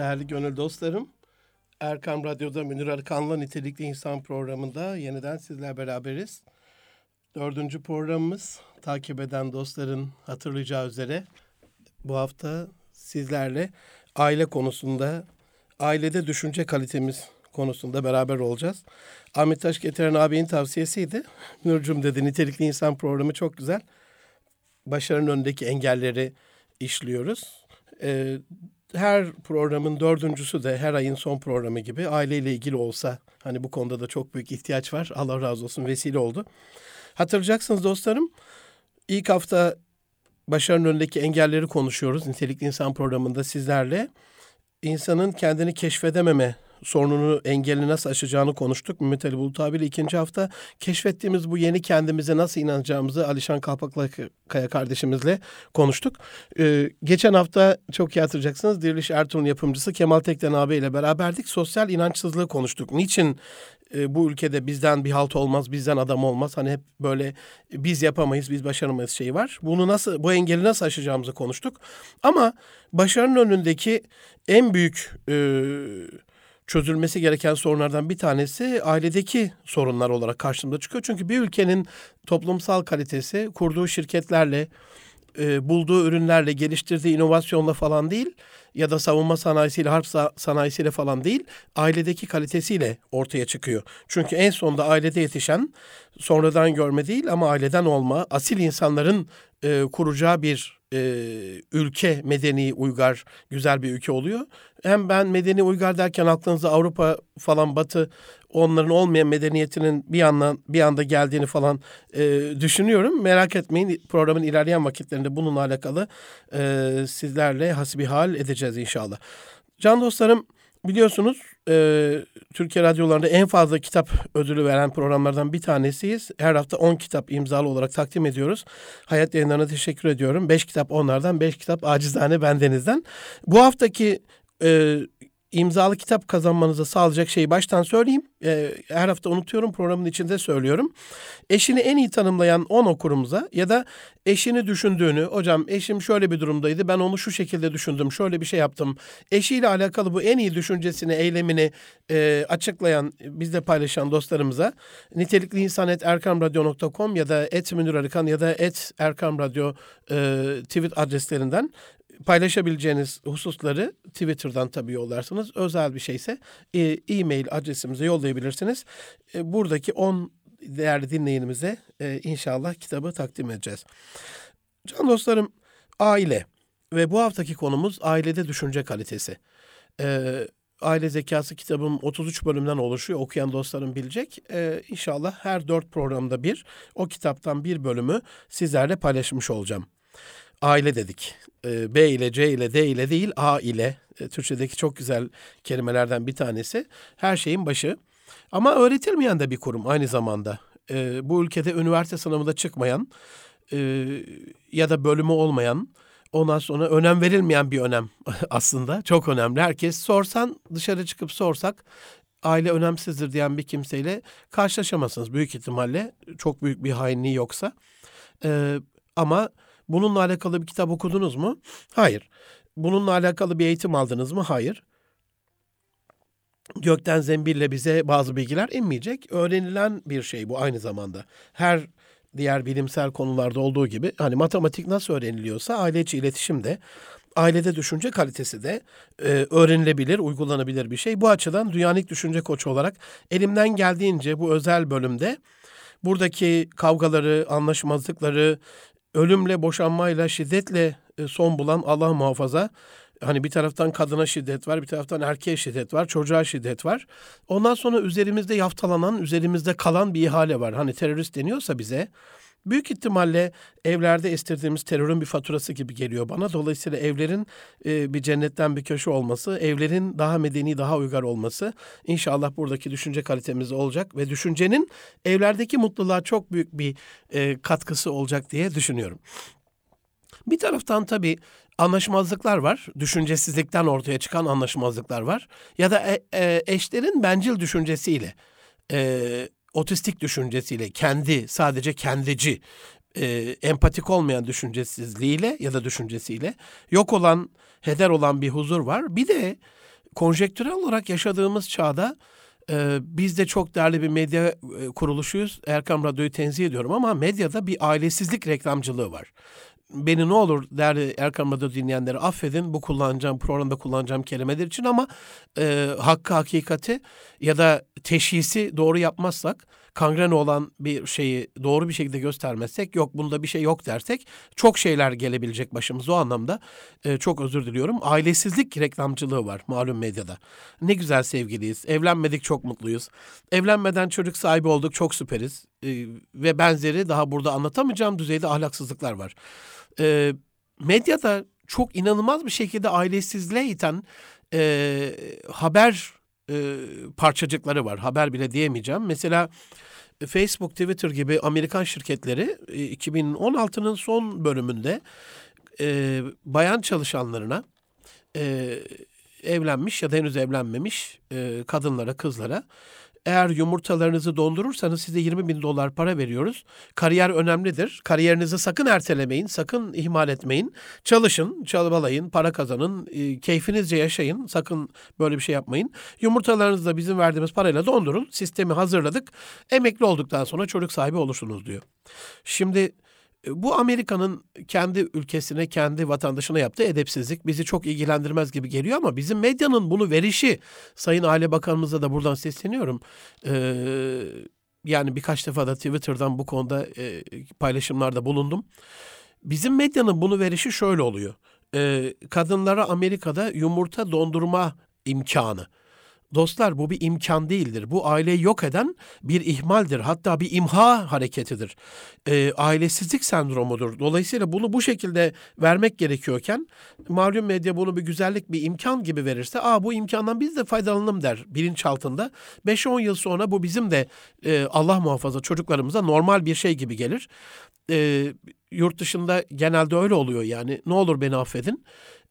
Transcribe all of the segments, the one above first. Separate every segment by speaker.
Speaker 1: Değerli gönül dostlarım, Erkam Radyo'da Münir Arkan'la Nitelikli İnsan programında yeniden sizler beraberiz. Dördüncü programımız takip eden dostların hatırlayacağı üzere bu hafta sizlerle aile konusunda, ailede düşünce kalitemiz konusunda beraber olacağız. Ahmet Taş getiren abinin tavsiyesiydi. Nurcum dedi nitelikli insan programı çok güzel. Başarının önündeki engelleri işliyoruz. Ee, her programın dördüncüsü de her ayın son programı gibi aileyle ilgili olsa hani bu konuda da çok büyük ihtiyaç var. Allah razı olsun vesile oldu. Hatırlayacaksınız dostlarım ilk hafta başarının önündeki engelleri konuşuyoruz. Nitelikli insan programında sizlerle. insanın kendini keşfedememe sorununu, engelini nasıl aşacağını konuştuk. Mehmet Ali Bulut abiyle ikinci hafta keşfettiğimiz bu yeni kendimize nasıl inanacağımızı Alişan Kalpakkaya kardeşimizle konuştuk. Ee, geçen hafta çok iyi hatırlayacaksınız Diriliş Ertuğrul yapımcısı Kemal Tekten abi ile beraberdik. Sosyal inançsızlığı konuştuk. Niçin e, bu ülkede bizden bir halt olmaz, bizden adam olmaz. Hani hep böyle biz yapamayız, biz başaramayız şey var. Bunu nasıl, bu engeli nasıl aşacağımızı konuştuk. Ama başarının önündeki en büyük e, çözülmesi gereken sorunlardan bir tanesi ailedeki sorunlar olarak karşımıza çıkıyor. Çünkü bir ülkenin toplumsal kalitesi kurduğu şirketlerle, e, bulduğu ürünlerle, geliştirdiği inovasyonla falan değil ya da savunma sanayisiyle, harp sanayisiyle falan değil, ailedeki kalitesiyle ortaya çıkıyor. Çünkü en sonunda ailede yetişen, sonradan görme değil ama aileden olma, asil insanların e, kuracağı bir e, ülke medeni, uygar, güzel bir ülke oluyor. Hem ben medeni uygar derken aklınıza Avrupa falan Batı onların olmayan medeniyetinin bir yandan bir anda geldiğini falan e, düşünüyorum. Merak etmeyin programın ilerleyen vakitlerinde bununla alakalı e, sizlerle hasbihal edeceğiz inşallah. Can dostlarım biliyorsunuz e, Türkiye radyolarında en fazla kitap ödülü veren programlardan bir tanesiyiz. Her hafta 10 kitap imzalı olarak takdim ediyoruz. Hayat yayınlarına teşekkür ediyorum. 5 kitap onlardan, 5 kitap acizane bendenizden. Bu haftaki e, imzalı kitap kazanmanıza sağlayacak şeyi baştan söyleyeyim. E, her hafta unutuyorum programın içinde söylüyorum. Eşini en iyi tanımlayan 10 okurumuza ya da eşini düşündüğünü, hocam eşim şöyle bir durumdaydı ben onu şu şekilde düşündüm, şöyle bir şey yaptım. Eşiyle alakalı bu en iyi düşüncesini, eylemini e, açıklayan, bizle paylaşan dostlarımıza nitelikli insanet erkamradyo.com ya da et Münir Arıkan ya da et erkamradyo e, tweet adreslerinden paylaşabileceğiniz hususları Twitter'dan tabii yollarsınız. Özel bir şeyse e, e-mail adresimize yollayabilirsiniz. E, buradaki 10 değerli dinleyenimize e, inşallah kitabı takdim edeceğiz. Can dostlarım aile ve bu haftaki konumuz ailede düşünce kalitesi. Aile Zekası kitabım 33 bölümden oluşuyor. Okuyan dostlarım bilecek. Ee, inşallah her dört programda bir o kitaptan bir bölümü sizlerle paylaşmış olacağım aile dedik. E, B ile C ile D ile değil A ile e, Türkçedeki çok güzel kelimelerden bir tanesi. Her şeyin başı. Ama öğretilmeyen de bir kurum aynı zamanda. E, bu ülkede üniversite sınavında çıkmayan e, ya da bölümü olmayan ondan sonra önem verilmeyen bir önem aslında. Çok önemli. Herkes sorsan dışarı çıkıp sorsak aile önemsizdir diyen bir kimseyle karşılaşamazsınız büyük ihtimalle. Çok büyük bir hainliği yoksa. E, ama Bununla alakalı bir kitap okudunuz mu? Hayır. Bununla alakalı bir eğitim aldınız mı? Hayır. Gökten zembille bize bazı bilgiler inmeyecek. Öğrenilen bir şey bu aynı zamanda. Her diğer bilimsel konularda olduğu gibi hani matematik nasıl öğreniliyorsa aile içi iletişim de ailede düşünce kalitesi de e, öğrenilebilir, uygulanabilir bir şey. Bu açıdan Dünyanik Düşünce Koçu olarak elimden geldiğince bu özel bölümde buradaki kavgaları, anlaşmazlıkları, ölümle, boşanmayla, şiddetle e, son bulan Allah muhafaza. Hani bir taraftan kadına şiddet var, bir taraftan erkeğe şiddet var, çocuğa şiddet var. Ondan sonra üzerimizde yaftalanan, üzerimizde kalan bir ihale var. Hani terörist deniyorsa bize büyük ihtimalle evlerde estirdiğimiz terörün bir faturası gibi geliyor bana. Dolayısıyla evlerin e, bir cennetten bir köşe olması, evlerin daha medeni, daha uygar olması inşallah buradaki düşünce kalitemiz olacak ve düşüncenin evlerdeki mutluluğa çok büyük bir e, katkısı olacak diye düşünüyorum. Bir taraftan tabii anlaşmazlıklar var. Düşüncesizlikten ortaya çıkan anlaşmazlıklar var. Ya da e, e, eşlerin bencil düşüncesiyle e, otistik düşüncesiyle, kendi sadece kendici, e, empatik olmayan düşüncesizliğiyle ya da düşüncesiyle yok olan heder olan bir huzur var. Bir de konjektürel olarak yaşadığımız çağda e, biz de çok değerli bir medya e, kuruluşuyuz. Erkam Radyo'yu tenzih ediyorum ama medyada bir ailesizlik reklamcılığı var beni ne olur değerli Erkan Radyo dinleyenleri affedin bu kullanacağım programda kullanacağım kelimeler için ama e, hakkı hakikati ya da teşhisi doğru yapmazsak kangren olan bir şeyi doğru bir şekilde göstermezsek yok bunda bir şey yok dersek çok şeyler gelebilecek başımıza o anlamda e, çok özür diliyorum. Ailesizlik reklamcılığı var malum medyada. Ne güzel sevgiliyiz. Evlenmedik çok mutluyuz. Evlenmeden çocuk sahibi olduk çok süperiz. E, ve benzeri daha burada anlatamayacağım düzeyde ahlaksızlıklar var. E, medyada çok inanılmaz bir şekilde ailesizliğe iten e, haber e, parçacıkları var. Haber bile diyemeyeceğim. Mesela Facebook, Twitter gibi Amerikan şirketleri 2016'nın son bölümünde e, bayan çalışanlarına e, evlenmiş ya da henüz evlenmemiş e, kadınlara, kızlara eğer yumurtalarınızı dondurursanız size 20 bin dolar para veriyoruz. Kariyer önemlidir. Kariyerinizi sakın ertelemeyin, sakın ihmal etmeyin. Çalışın, çalbalayın, para kazanın, e, keyfinizce yaşayın. Sakın böyle bir şey yapmayın. Yumurtalarınızı da bizim verdiğimiz parayla dondurun. Sistemi hazırladık. Emekli olduktan sonra çocuk sahibi olursunuz diyor. Şimdi bu Amerika'nın kendi ülkesine, kendi vatandaşına yaptığı edepsizlik bizi çok ilgilendirmez gibi geliyor ama bizim medyanın bunu verişi, Sayın Aile Bakanımıza da buradan sesleniyorum. Ee, yani birkaç defa da Twitter'dan bu konuda e, paylaşımlarda bulundum. Bizim medyanın bunu verişi şöyle oluyor. Ee, kadınlara Amerika'da yumurta dondurma imkanı. Dostlar bu bir imkan değildir. Bu aileyi yok eden bir ihmaldir. Hatta bir imha hareketidir. E, ailesizlik sendromudur. Dolayısıyla bunu bu şekilde vermek gerekiyorken malum medya bunu bir güzellik, bir imkan gibi verirse aa bu imkandan biz de faydalanalım der bilinçaltında. 5-10 yıl sonra bu bizim de e, Allah muhafaza çocuklarımıza normal bir şey gibi gelir. E, yurt dışında genelde öyle oluyor yani. Ne olur beni affedin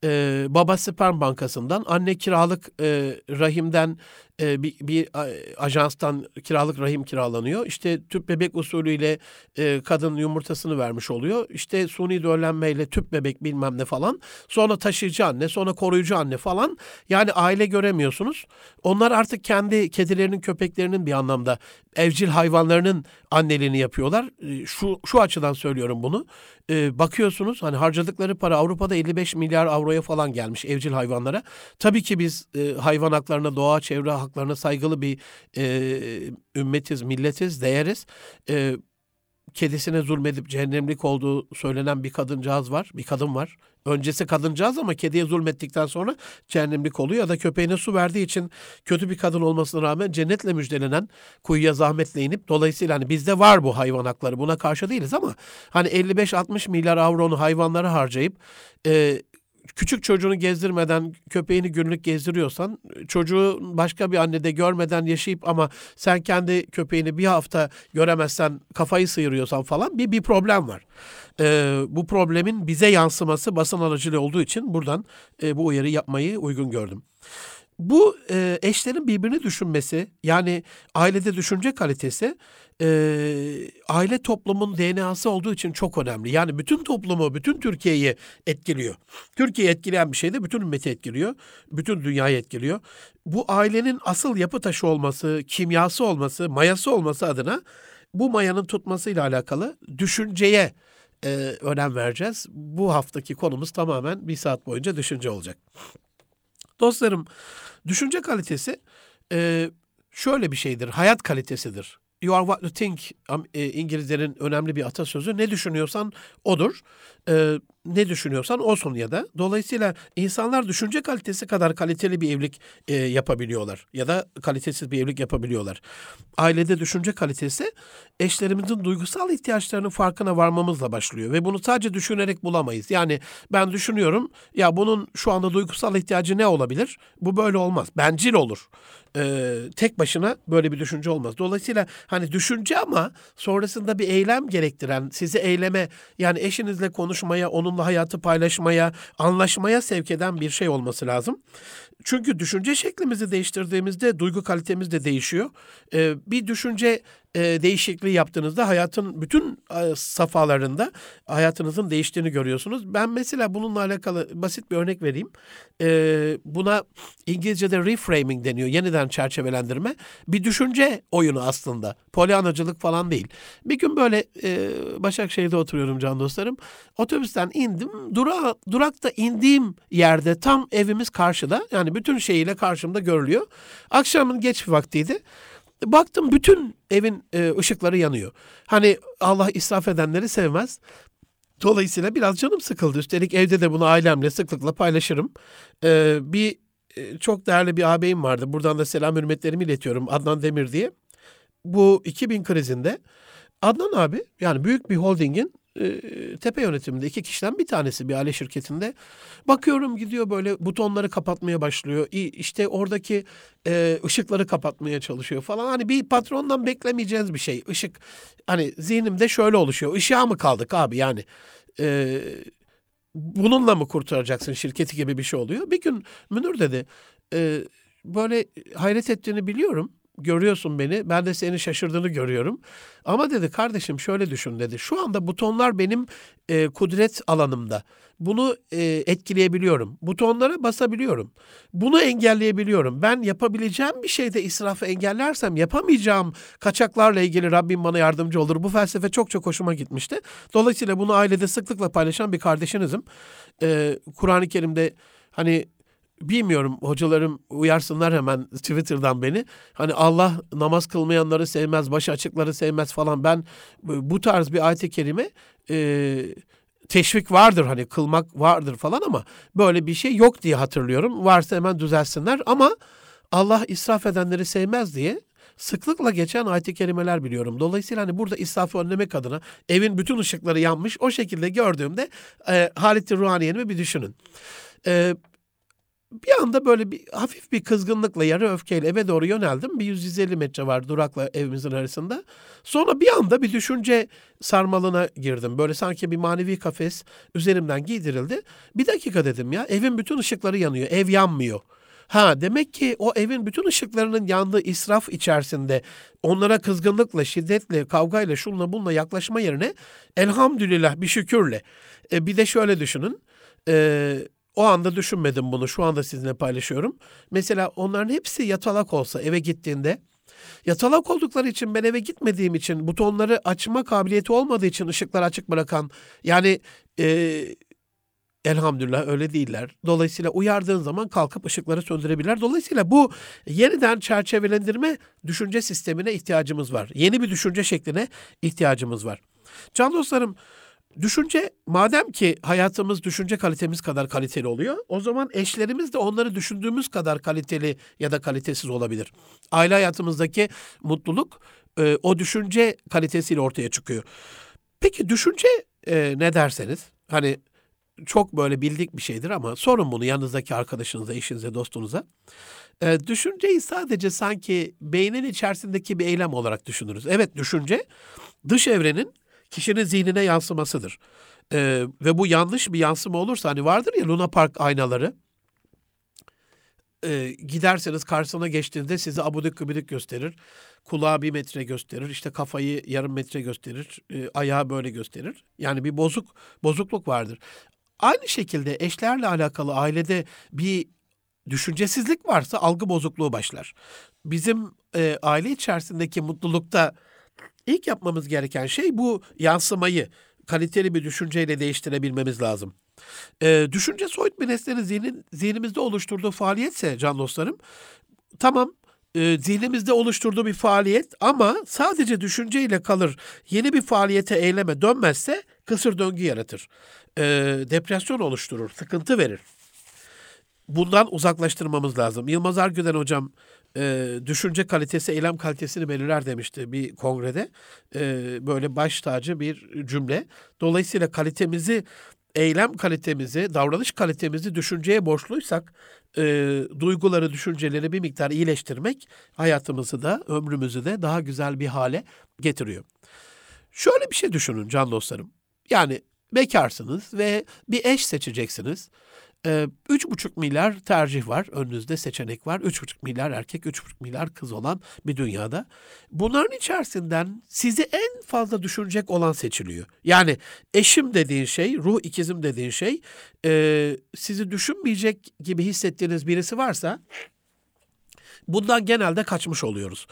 Speaker 1: e, baba sperm bankasından, anne kiralık e, rahimden e, bir, bir ajanstan kiralık rahim kiralanıyor. İşte tüp bebek usulüyle e, kadın yumurtasını vermiş oluyor. İşte suni döllenmeyle tüp bebek bilmem ne falan. Sonra taşıyıcı anne, sonra koruyucu anne falan. Yani aile göremiyorsunuz. Onlar artık kendi kedilerinin, köpeklerinin bir anlamda evcil hayvanlarının anneliğini yapıyorlar. E, şu şu açıdan söylüyorum bunu. E, bakıyorsunuz hani harcadıkları para Avrupa'da 55 milyar avroya falan gelmiş evcil hayvanlara. Tabii ki biz e, hayvan haklarına, doğa, çevre haklarına saygılı bir e, ümmetiz, milletiz, değeriz. E, kedisine zulmedip cehennemlik olduğu söylenen bir kadıncağız var. Bir kadın var. Öncesi kadıncağız ama kediye zulmettikten sonra cehennemlik oluyor. Ya da köpeğine su verdiği için kötü bir kadın olmasına rağmen cennetle müjdelenen kuyuya zahmetle inip dolayısıyla hani bizde var bu hayvan hakları buna karşı değiliz ama hani 55-60 milyar avronu hayvanlara harcayıp e, küçük çocuğunu gezdirmeden köpeğini günlük gezdiriyorsan çocuğu başka bir annede görmeden yaşayıp ama sen kendi köpeğini bir hafta göremezsen kafayı sıyırıyorsan falan bir bir problem var. Ee, bu problemin bize yansıması basın aracılığı olduğu için buradan e, bu uyarı yapmayı uygun gördüm. Bu e, eşlerin birbirini düşünmesi yani ailede düşünce kalitesi e, aile toplumun DNA'sı olduğu için çok önemli. Yani bütün toplumu, bütün Türkiye'yi etkiliyor. Türkiye'yi etkileyen bir şey de bütün ümmeti etkiliyor. Bütün dünyayı etkiliyor. Bu ailenin asıl yapı taşı olması, kimyası olması, mayası olması adına bu mayanın tutmasıyla alakalı düşünceye e, önem vereceğiz. Bu haftaki konumuz tamamen bir saat boyunca düşünce olacak. Dostlarım, düşünce kalitesi e, şöyle bir şeydir, hayat kalitesidir. You are what you think İngilizlerin önemli bir atasözü. Ne düşünüyorsan odur. E, ne düşünüyorsan olsun ya da. Dolayısıyla insanlar düşünce kalitesi kadar kaliteli bir evlilik e, yapabiliyorlar. Ya da kalitesiz bir evlilik yapabiliyorlar. Ailede düşünce kalitesi eşlerimizin duygusal ihtiyaçlarının farkına varmamızla başlıyor. Ve bunu sadece düşünerek bulamayız. Yani ben düşünüyorum ya bunun şu anda duygusal ihtiyacı ne olabilir? Bu böyle olmaz. Bencil olur. Ee, tek başına böyle bir düşünce olmaz. Dolayısıyla hani düşünce ama sonrasında bir eylem gerektiren, sizi eyleme yani eşinizle konuşmaya, onunla hayatı paylaşmaya, anlaşmaya sevk eden bir şey olması lazım. Çünkü düşünce şeklimizi değiştirdiğimizde duygu kalitemiz de değişiyor. Ee, bir düşünce e, değişikliği yaptığınızda hayatın bütün e, safhalarında hayatınızın değiştiğini görüyorsunuz. Ben mesela bununla alakalı basit bir örnek vereyim. E, buna İngilizce'de reframing deniyor. Yeniden çerçevelendirme. Bir düşünce oyunu aslında. Polyanacılık falan değil. Bir gün böyle e, Başakşehir'de oturuyorum can dostlarım. Otobüsten indim. Dura, durakta indiğim yerde tam evimiz karşıda. Yani bütün şeyiyle karşımda görülüyor. Akşamın geç bir vaktiydi. Baktım bütün evin e, ışıkları yanıyor. Hani Allah israf edenleri sevmez. Dolayısıyla biraz canım sıkıldı. Üstelik evde de bunu ailemle sıklıkla paylaşırım. Ee, bir e, çok değerli bir ağabeyim vardı. Buradan da selam hürmetlerimi iletiyorum. Adnan Demir diye. Bu 2000 krizinde Adnan abi yani büyük bir holdingin e, tepe yönetiminde iki kişiden bir tanesi bir aile şirketinde. Bakıyorum gidiyor böyle butonları kapatmaya başlıyor. İşte oradaki e, ışıkları kapatmaya çalışıyor falan. Hani bir patrondan beklemeyeceğiniz bir şey. Işık hani zihnimde şöyle oluşuyor. Işığa mı kaldık abi yani? E, bununla mı kurtaracaksın şirketi gibi bir şey oluyor. Bir gün Münir dedi e, böyle hayret ettiğini biliyorum görüyorsun beni. Ben de seni şaşırdığını görüyorum. Ama dedi kardeşim şöyle düşün dedi. Şu anda butonlar benim e, kudret alanımda. Bunu e, etkileyebiliyorum. Butonlara basabiliyorum. Bunu engelleyebiliyorum. Ben yapabileceğim bir şeyde israfı engellersem yapamayacağım kaçaklarla ilgili Rabbim bana yardımcı olur. Bu felsefe çok çok hoşuma gitmişti. Dolayısıyla bunu ailede sıklıkla paylaşan bir kardeşinizim. E, Kur'an-ı Kerim'de hani bilmiyorum hocalarım uyarsınlar hemen Twitter'dan beni. Hani Allah namaz kılmayanları sevmez, başı açıkları sevmez falan. Ben bu tarz bir ayet-i kerime e, teşvik vardır hani kılmak vardır falan ama böyle bir şey yok diye hatırlıyorum. Varsa hemen düzelsinler ama Allah israf edenleri sevmez diye sıklıkla geçen ayet-i kerimeler biliyorum. Dolayısıyla hani burada israfı önlemek adına evin bütün ışıkları yanmış o şekilde gördüğümde e, Halit-i Ruhaniye'ni bir düşünün. E, bir anda böyle bir hafif bir kızgınlıkla yarı öfkeyle eve doğru yöneldim. Bir 150 metre var durakla evimizin arasında. Sonra bir anda bir düşünce sarmalına girdim. Böyle sanki bir manevi kafes üzerimden giydirildi. Bir dakika dedim ya evin bütün ışıkları yanıyor. Ev yanmıyor. Ha demek ki o evin bütün ışıklarının yandığı israf içerisinde onlara kızgınlıkla, şiddetle, kavgayla, şunla bununla yaklaşma yerine elhamdülillah bir şükürle. E, bir de şöyle düşünün. E, o anda düşünmedim bunu. Şu anda sizinle paylaşıyorum. Mesela onların hepsi yatalak olsa eve gittiğinde yatalak oldukları için ben eve gitmediğim için butonları açma kabiliyeti olmadığı için ışıkları açık bırakan yani e, elhamdülillah öyle değiller. Dolayısıyla uyardığın zaman kalkıp ışıkları söndürebilirler. Dolayısıyla bu yeniden çerçevelendirme düşünce sistemine ihtiyacımız var. Yeni bir düşünce şekline ihtiyacımız var. Can dostlarım Düşünce madem ki hayatımız düşünce kalitemiz kadar kaliteli oluyor, o zaman eşlerimiz de onları düşündüğümüz kadar kaliteli ya da kalitesiz olabilir. Aile hayatımızdaki mutluluk e, o düşünce kalitesiyle ortaya çıkıyor. Peki düşünce e, ne derseniz, hani çok böyle bildik bir şeydir ama sorun bunu yanınızdaki arkadaşınıza, eşinize, dostunuza. E, düşünceyi sadece sanki beynin içerisindeki bir eylem olarak düşünürüz. Evet düşünce dış evrenin kişinin zihnine yansımasıdır. Ee, ve bu yanlış bir yansıma olursa hani vardır ya Luna Park aynaları. Ee, giderseniz karşısına geçtiğinde sizi abudik gübidik gösterir. Kulağı bir metre gösterir. işte kafayı yarım metre gösterir. E, ayağı böyle gösterir. Yani bir bozuk bozukluk vardır. Aynı şekilde eşlerle alakalı ailede bir düşüncesizlik varsa algı bozukluğu başlar. Bizim e, aile içerisindeki mutlulukta İlk yapmamız gereken şey bu yansımayı kaliteli bir düşünceyle değiştirebilmemiz lazım. Ee, düşünce soyut bir nesnenin zihnin, zihnimizde oluşturduğu faaliyetse can dostlarım, tamam e, zihnimizde oluşturduğu bir faaliyet ama sadece düşünceyle kalır. Yeni bir faaliyete, eyleme dönmezse kısır döngü yaratır. E, depresyon oluşturur, sıkıntı verir. Bundan uzaklaştırmamız lazım. Yılmaz Argüden hocam e, düşünce kalitesi eylem kalitesini belirler demişti bir kongrede. E, böyle baş tacı bir cümle. Dolayısıyla kalitemizi, eylem kalitemizi, davranış kalitemizi düşünceye borçluysak e, duyguları, düşünceleri bir miktar iyileştirmek hayatımızı da, ömrümüzü de daha güzel bir hale getiriyor. Şöyle bir şey düşünün can dostlarım. Yani bekarsınız ve bir eş seçeceksiniz.
Speaker 2: Üç buçuk milyar tercih var. Önünüzde seçenek var. Üç buçuk milyar erkek, üç buçuk milyar kız olan bir dünyada. Bunların içerisinden sizi en fazla düşünecek olan seçiliyor. Yani eşim dediğin şey, ruh ikizim dediğin şey sizi düşünmeyecek gibi hissettiğiniz birisi varsa Bundan genelde kaçmış oluyoruz.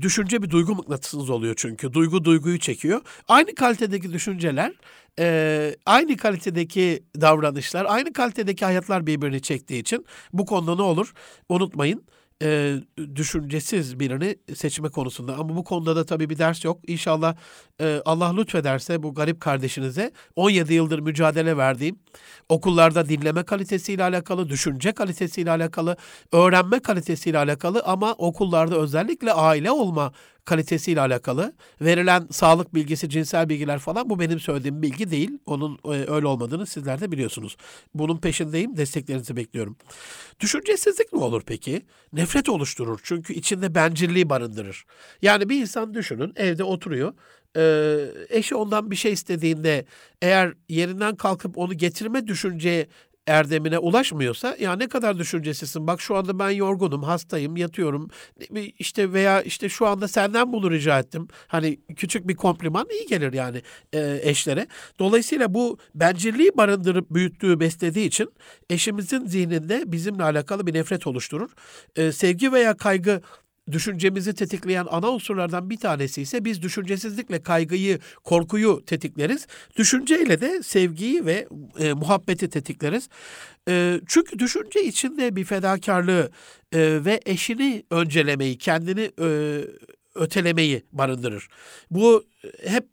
Speaker 2: Düşünce bir duygu mıknatısınız oluyor çünkü. Duygu duyguyu çekiyor. Aynı kalitedeki düşünceler, e, aynı kalitedeki davranışlar, aynı kalitedeki hayatlar birbirini çektiği için bu konuda ne olur? Unutmayın e, düşüncesiz birini seçme konusunda. Ama bu konuda da tabii bir ders yok. İnşallah e, Allah lütfederse bu garip kardeşinize 17 yıldır mücadele verdiğim okullarda dinleme kalitesiyle alakalı, düşünce kalitesiyle alakalı, öğrenme kalitesiyle alakalı ama okullarda özellikle aile olma kalitesiyle alakalı. Verilen sağlık bilgisi, cinsel bilgiler falan bu benim söylediğim bilgi değil. Onun e, öyle olmadığını sizler de biliyorsunuz. Bunun peşindeyim. Desteklerinizi bekliyorum. Düşüncesizlik ne olur peki? Nefret oluşturur. Çünkü içinde bencilliği barındırır. Yani bir insan düşünün evde oturuyor. Ee, eşi ondan bir şey istediğinde eğer yerinden kalkıp onu getirme düşünceye erdemine ulaşmıyorsa ya ne kadar düşüncesizsin. Bak şu anda ben yorgunum, hastayım, yatıyorum. işte veya işte şu anda senden bunu rica ettim. Hani küçük bir kompliman iyi gelir yani e, eşlere. Dolayısıyla bu bencilliği barındırıp büyüttüğü, beslediği için eşimizin zihninde bizimle alakalı bir nefret oluşturur. E, sevgi veya kaygı düşüncemizi tetikleyen ana unsurlardan bir tanesi ise biz düşüncesizlikle kaygıyı, korkuyu tetikleriz. Düşünceyle de sevgiyi ve e, muhabbeti tetikleriz. E, çünkü düşünce içinde bir fedakarlığı e, ve eşini öncelemeyi, kendini e, ötelemeyi barındırır. Bu hep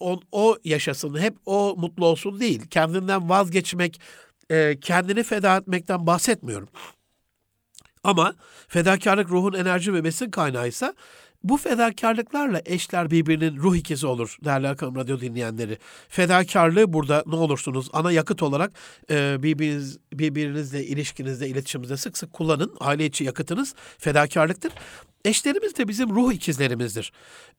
Speaker 2: o, o yaşasın, hep o mutlu olsun değil. Kendinden vazgeçmek, e, kendini feda etmekten bahsetmiyorum. Ama fedakarlık ruhun enerji ve besin kaynağıysa bu fedakarlıklarla eşler birbirinin ruh ikizi olur değerli Akım Radyo dinleyenleri. Fedakarlığı burada ne olursunuz ana yakıt olarak e, birbiriniz, birbirinizle ilişkinizde, iletişimizde sık sık kullanın. Aile içi yakıtınız fedakarlıktır. Eşlerimiz de bizim ruh ikizlerimizdir.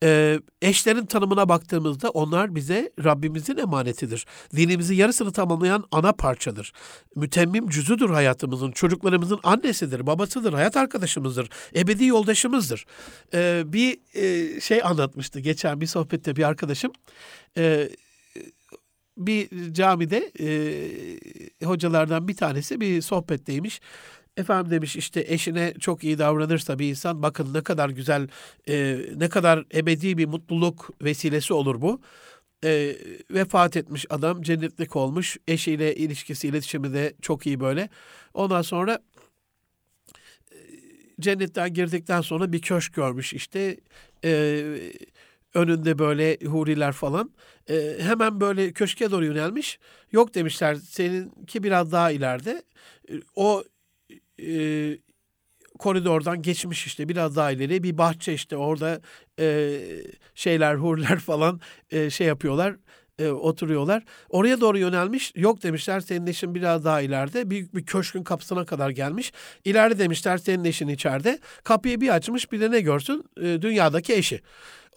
Speaker 2: Ee, eşlerin tanımına baktığımızda onlar bize Rabbimizin emanetidir. Dinimizi yarısını tamamlayan ana parçadır. Mütemmim cüzüdür hayatımızın, çocuklarımızın annesidir, babasıdır, hayat arkadaşımızdır, ebedi yoldaşımızdır. Ee, bir e, şey anlatmıştı geçen bir sohbette bir arkadaşım. Ee, bir camide e, hocalardan bir tanesi bir sohbetteymiş. Efendim demiş işte eşine çok iyi davranırsa bir insan bakın ne kadar güzel, e, ne kadar ebedi bir mutluluk vesilesi olur bu. E, vefat etmiş adam cennetlik olmuş. Eşiyle ilişkisi, iletişimi de çok iyi böyle. Ondan sonra e, cennetten girdikten sonra bir köşk görmüş işte. E, önünde böyle huriler falan. E, hemen böyle köşke doğru yönelmiş. Yok demişler seninki biraz daha ileride. E, o e, koridordan geçmiş işte biraz daha ileri bir bahçe işte orada e, şeyler hurler falan e, şey yapıyorlar e, oturuyorlar. Oraya doğru yönelmiş. Yok demişler senin eşin biraz daha ileride. Büyük bir köşkün kapısına kadar gelmiş. İleride demişler senin eşin içeride. Kapıyı bir açmış bir de ne görsün? E, dünyadaki eşi.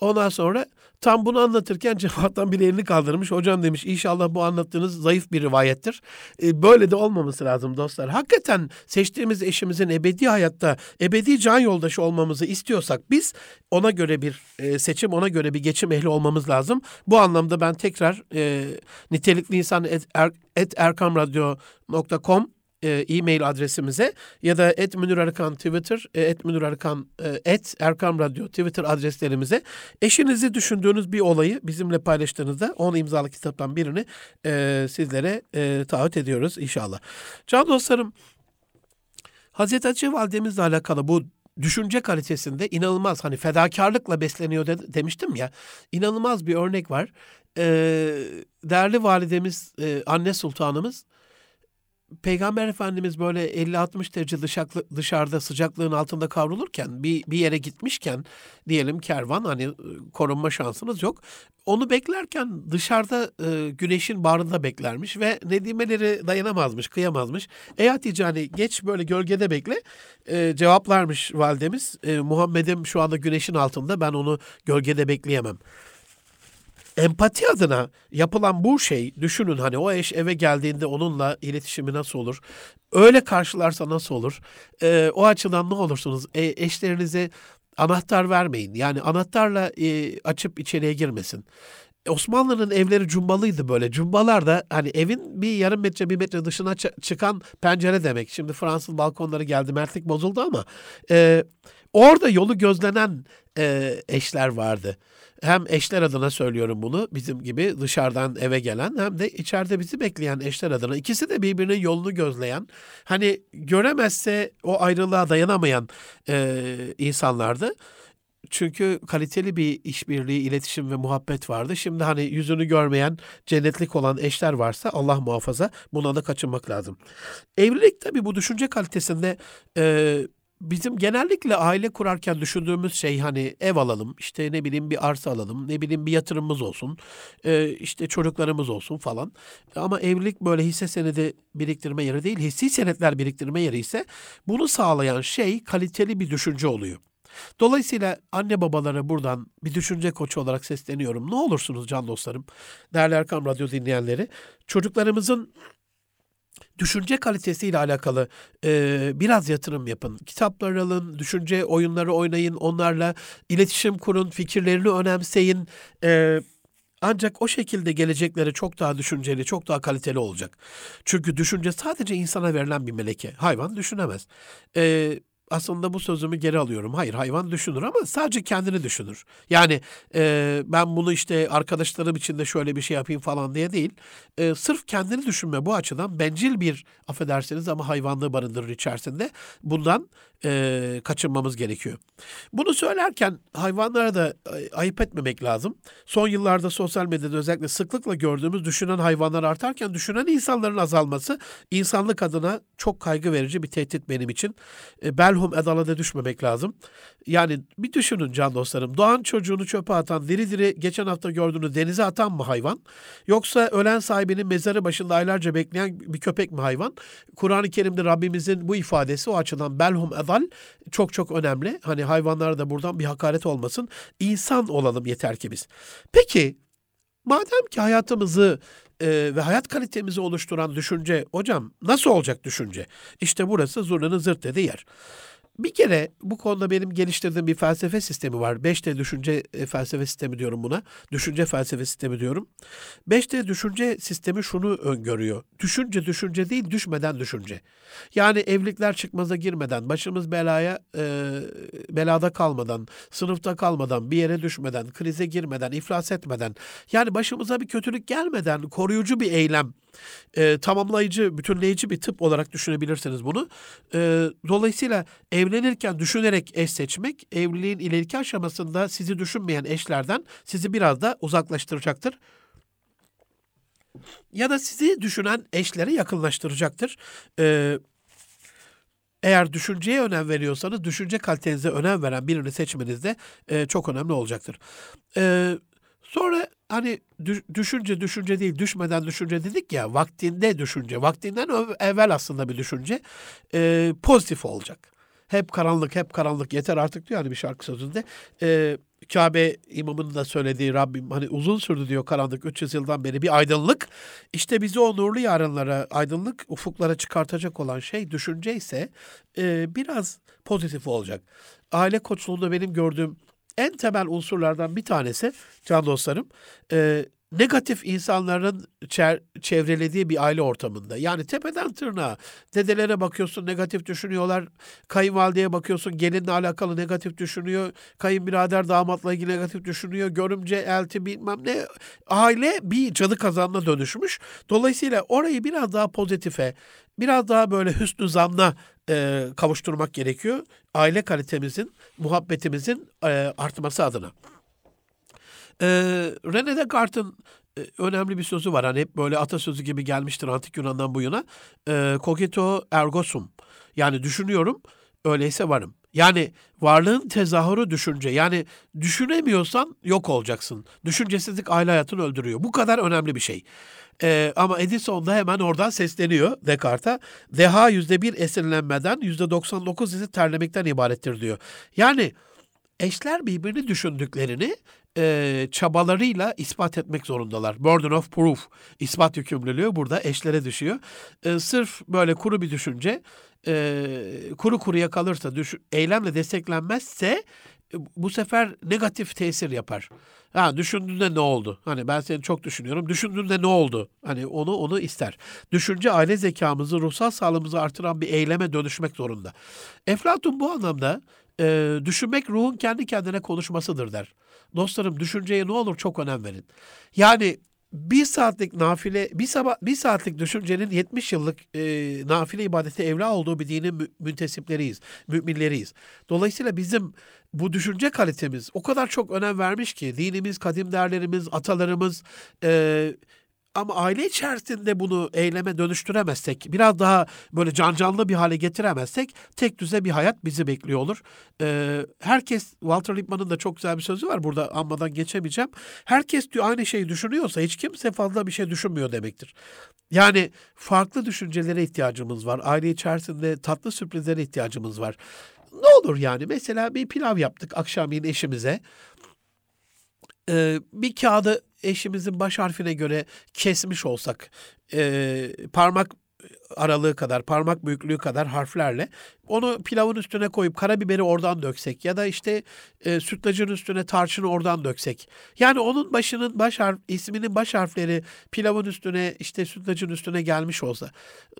Speaker 2: Ondan sonra tam bunu anlatırken cemaattan bir elini kaldırmış. Hocam demiş inşallah bu anlattığınız zayıf bir rivayettir. E, böyle de olmaması lazım dostlar. Hakikaten seçtiğimiz eşimizin ebedi hayatta ebedi can yoldaşı olmamızı istiyorsak biz ona göre bir e, seçim, ona göre bir geçim ehli olmamız lazım. Bu anlamda ben tekrar e, nitelikli insan et, er, et erkamradyo.com e-mail adresimize ya da et Twitter, e, et Münir Arıkan, e, et Erkam Radyo Twitter adreslerimize eşinizi düşündüğünüz bir olayı bizimle paylaştığınızda onu imzalı kitaptan birini e, sizlere e, taahhüt ediyoruz inşallah. Can dostlarım Hazreti Hatice Validemizle alakalı bu düşünce kalitesinde inanılmaz hani fedakarlıkla besleniyor de, demiştim ya inanılmaz bir örnek var. Ee, değerli validemiz e, anne sultanımız Peygamber Efendimiz böyle 50-60 derece dışaklı, dışarıda sıcaklığın altında kavrulurken bir, bir yere gitmişken diyelim kervan hani korunma şansınız yok. Onu beklerken dışarıda e, güneşin bağrında beklermiş ve Nedimeleri dayanamazmış, kıyamazmış. Ey Hatice hani geç böyle gölgede bekle e, cevaplarmış validemiz. E, Muhammed'im şu anda güneşin altında ben onu gölgede bekleyemem. Empati adına yapılan bu şey düşünün hani o eş eve geldiğinde onunla iletişimi nasıl olur? Öyle karşılarsa nasıl olur? Ee, o açıdan ne olursunuz? E, eşlerinize anahtar vermeyin. Yani anahtarla e, açıp içeriye girmesin. Osmanlı'nın evleri cumbalıydı böyle. Cumbalar da hani evin bir yarım metre bir metre dışına çıkan pencere demek. Şimdi Fransız balkonları geldi mertlik bozuldu ama e, orada yolu gözlenen e, eşler vardı. Hem eşler adına söylüyorum bunu bizim gibi dışarıdan eve gelen hem de içeride bizi bekleyen eşler adına. ikisi de birbirinin yolunu gözleyen hani göremezse o ayrılığa dayanamayan e, insanlardı. Çünkü kaliteli bir işbirliği, iletişim ve muhabbet vardı. Şimdi hani yüzünü görmeyen, cennetlik olan eşler varsa Allah muhafaza buna da kaçınmak lazım. Evlilik tabii bu düşünce kalitesinde e, bizim genellikle aile kurarken düşündüğümüz şey hani ev alalım, işte ne bileyim bir arsa alalım, ne bileyim bir yatırımımız olsun, e, işte çocuklarımız olsun falan. Ama evlilik böyle hisse senedi biriktirme yeri değil, hissi senetler biriktirme yeri ise bunu sağlayan şey kaliteli bir düşünce oluyor. Dolayısıyla anne babalara buradan bir düşünce koçu olarak sesleniyorum. Ne olursunuz can dostlarım, değerli Erkam Radyo dinleyenleri, çocuklarımızın düşünce kalitesiyle alakalı e, biraz yatırım yapın. Kitaplar alın, düşünce oyunları oynayın, onlarla iletişim kurun, fikirlerini önemseyin. E, ancak o şekilde gelecekleri çok daha düşünceli, çok daha kaliteli olacak. Çünkü düşünce sadece insana verilen bir meleke. Hayvan düşünemez. E, aslında bu sözümü geri alıyorum. Hayır hayvan düşünür ama sadece kendini düşünür. Yani e, ben bunu işte arkadaşlarım için de şöyle bir şey yapayım falan diye değil. E, sırf kendini düşünme bu açıdan bencil bir affedersiniz ama hayvanlığı barındırır içerisinde. Bundan e, kaçınmamız gerekiyor. Bunu söylerken hayvanlara da ayıp etmemek lazım. Son yıllarda sosyal medyada özellikle sıklıkla gördüğümüz düşünen hayvanlar artarken düşünen insanların azalması insanlık adına çok kaygı verici bir tehdit benim için. E, belhum edalada düşmemek lazım. Yani bir düşünün can dostlarım. Doğan çocuğunu çöpe atan, diri diri geçen hafta gördüğünüz denize atan mı hayvan? Yoksa ölen sahibinin mezarı başında aylarca bekleyen bir köpek mi hayvan? Kur'an-ı Kerim'de Rabbimizin bu ifadesi o açıdan belhum edal çok çok önemli. Hani hayvanlara da buradan bir hakaret olmasın. İnsan olalım yeter ki biz. Peki madem ki hayatımızı e, ve hayat kalitemizi oluşturan düşünce, hocam nasıl olacak düşünce? İşte burası zurnanın zırt dediği yer. Bir kere bu konuda benim geliştirdiğim bir felsefe sistemi var. 5D düşünce e, felsefe sistemi diyorum buna. Düşünce felsefe sistemi diyorum. 5D düşünce sistemi şunu öngörüyor. Düşünce düşünce değil, düşmeden düşünce. Yani evlilikler çıkmaza girmeden, başımız belaya e, belada kalmadan, sınıfta kalmadan, bir yere düşmeden, krize girmeden, iflas etmeden, yani başımıza bir kötülük gelmeden koruyucu bir eylem e, tamamlayıcı, bütünleyici bir tıp olarak düşünebilirsiniz bunu. E, dolayısıyla evlenirken düşünerek eş seçmek, evliliğin ileriki aşamasında sizi düşünmeyen eşlerden sizi biraz da uzaklaştıracaktır. Ya da sizi düşünen eşlere yakınlaştıracaktır. E, eğer düşünceye önem veriyorsanız düşünce kalitenize önem veren birini seçmeniz de e, çok önemli olacaktır. E, sonra hani düşünce düşünce değil düşmeden düşünce dedik ya vaktinde düşünce vaktinden evvel aslında bir düşünce e, pozitif olacak. Hep karanlık hep karanlık yeter artık diyor hani bir şarkı sözünde. E, Kabe imamının da söylediği Rabbim hani uzun sürdü diyor karanlık 300 yıldan beri bir aydınlık. İşte bizi o nurlu yarınlara, aydınlık ufuklara çıkartacak olan şey düşünce ise e, biraz pozitif olacak. Aile koçluğunda benim gördüğüm en temel unsurlardan bir tanesi can dostlarım e, negatif insanların çevrelediği bir aile ortamında. Yani tepeden tırnağa dedelere bakıyorsun negatif düşünüyorlar. Kayınvalideye bakıyorsun gelinle alakalı negatif düşünüyor. Kayınbirader damatla ilgili negatif düşünüyor. Görümce, elti bilmem ne. Aile bir cadı kazanına dönüşmüş. Dolayısıyla orayı biraz daha pozitife, biraz daha böyle hüsnü zanla e, kavuşturmak gerekiyor. Aile kalitemizin, muhabbetimizin e, artması adına. E, René Descartes'in e, önemli bir sözü var. Hani hep böyle atasözü gibi gelmiştir antik Yunan'dan bu yana. E, cogito ergo sum. Yani düşünüyorum, öyleyse varım. Yani varlığın tezahürü düşünce. Yani düşünemiyorsan yok olacaksın. Düşüncesizlik aile hayatını öldürüyor. Bu kadar önemli bir şey. Ee, ama Edison da hemen oradan sesleniyor Descartes'a. Deha yüzde bir esinlenmeden yüzde 99 ise terlemekten ibarettir diyor. Yani eşler birbirini düşündüklerini e, çabalarıyla ispat etmek zorundalar. Burden of proof, ispat yükümlülüğü burada eşlere düşüyor. E, sırf böyle kuru bir düşünce e, kuru kuruya kalırsa, düş, eylemle desteklenmezse e, bu sefer negatif tesir yapar. Ha düşündüğünde ne oldu? Hani ben seni çok düşünüyorum. Düşündüğünde ne oldu? Hani onu onu ister. Düşünce aile zekamızı, ruhsal sağlığımızı artıran bir eyleme dönüşmek zorunda. Eflatun bu anlamda e, düşünmek ruhun kendi kendine konuşmasıdır der. Dostlarım düşünceye ne olur çok önem verin. Yani bir saatlik nafile, bir, sabah, bir saatlik düşüncenin 70 yıllık e, nafile ibadeti evla olduğu bir dinin mü, müntesipleriyiz, müminleriyiz. Dolayısıyla bizim bu düşünce kalitemiz o kadar çok önem vermiş ki dinimiz, kadim değerlerimiz, atalarımız e, ama aile içerisinde bunu eyleme dönüştüremezsek, biraz daha böyle can canlı bir hale getiremezsek tek düze bir hayat bizi bekliyor olur. Ee, herkes, Walter Lippmann'ın da çok güzel bir sözü var burada anmadan geçemeyeceğim. Herkes diyor aynı şeyi düşünüyorsa hiç kimse fazla bir şey düşünmüyor demektir. Yani farklı düşüncelere ihtiyacımız var. Aile içerisinde tatlı sürprizlere ihtiyacımız var. Ne olur yani mesela bir pilav yaptık akşamleyin eşimize. Ee, bir kağıdı eşimizin baş harfine göre kesmiş olsak e, parmak aralığı kadar, parmak büyüklüğü kadar harflerle onu pilavın üstüne koyup karabiberi oradan döksek ya da işte e, sütlacın üstüne tarçını oradan döksek. Yani onun başının baş harf, isminin baş harfleri pilavın üstüne işte sütlacın üstüne gelmiş olsa.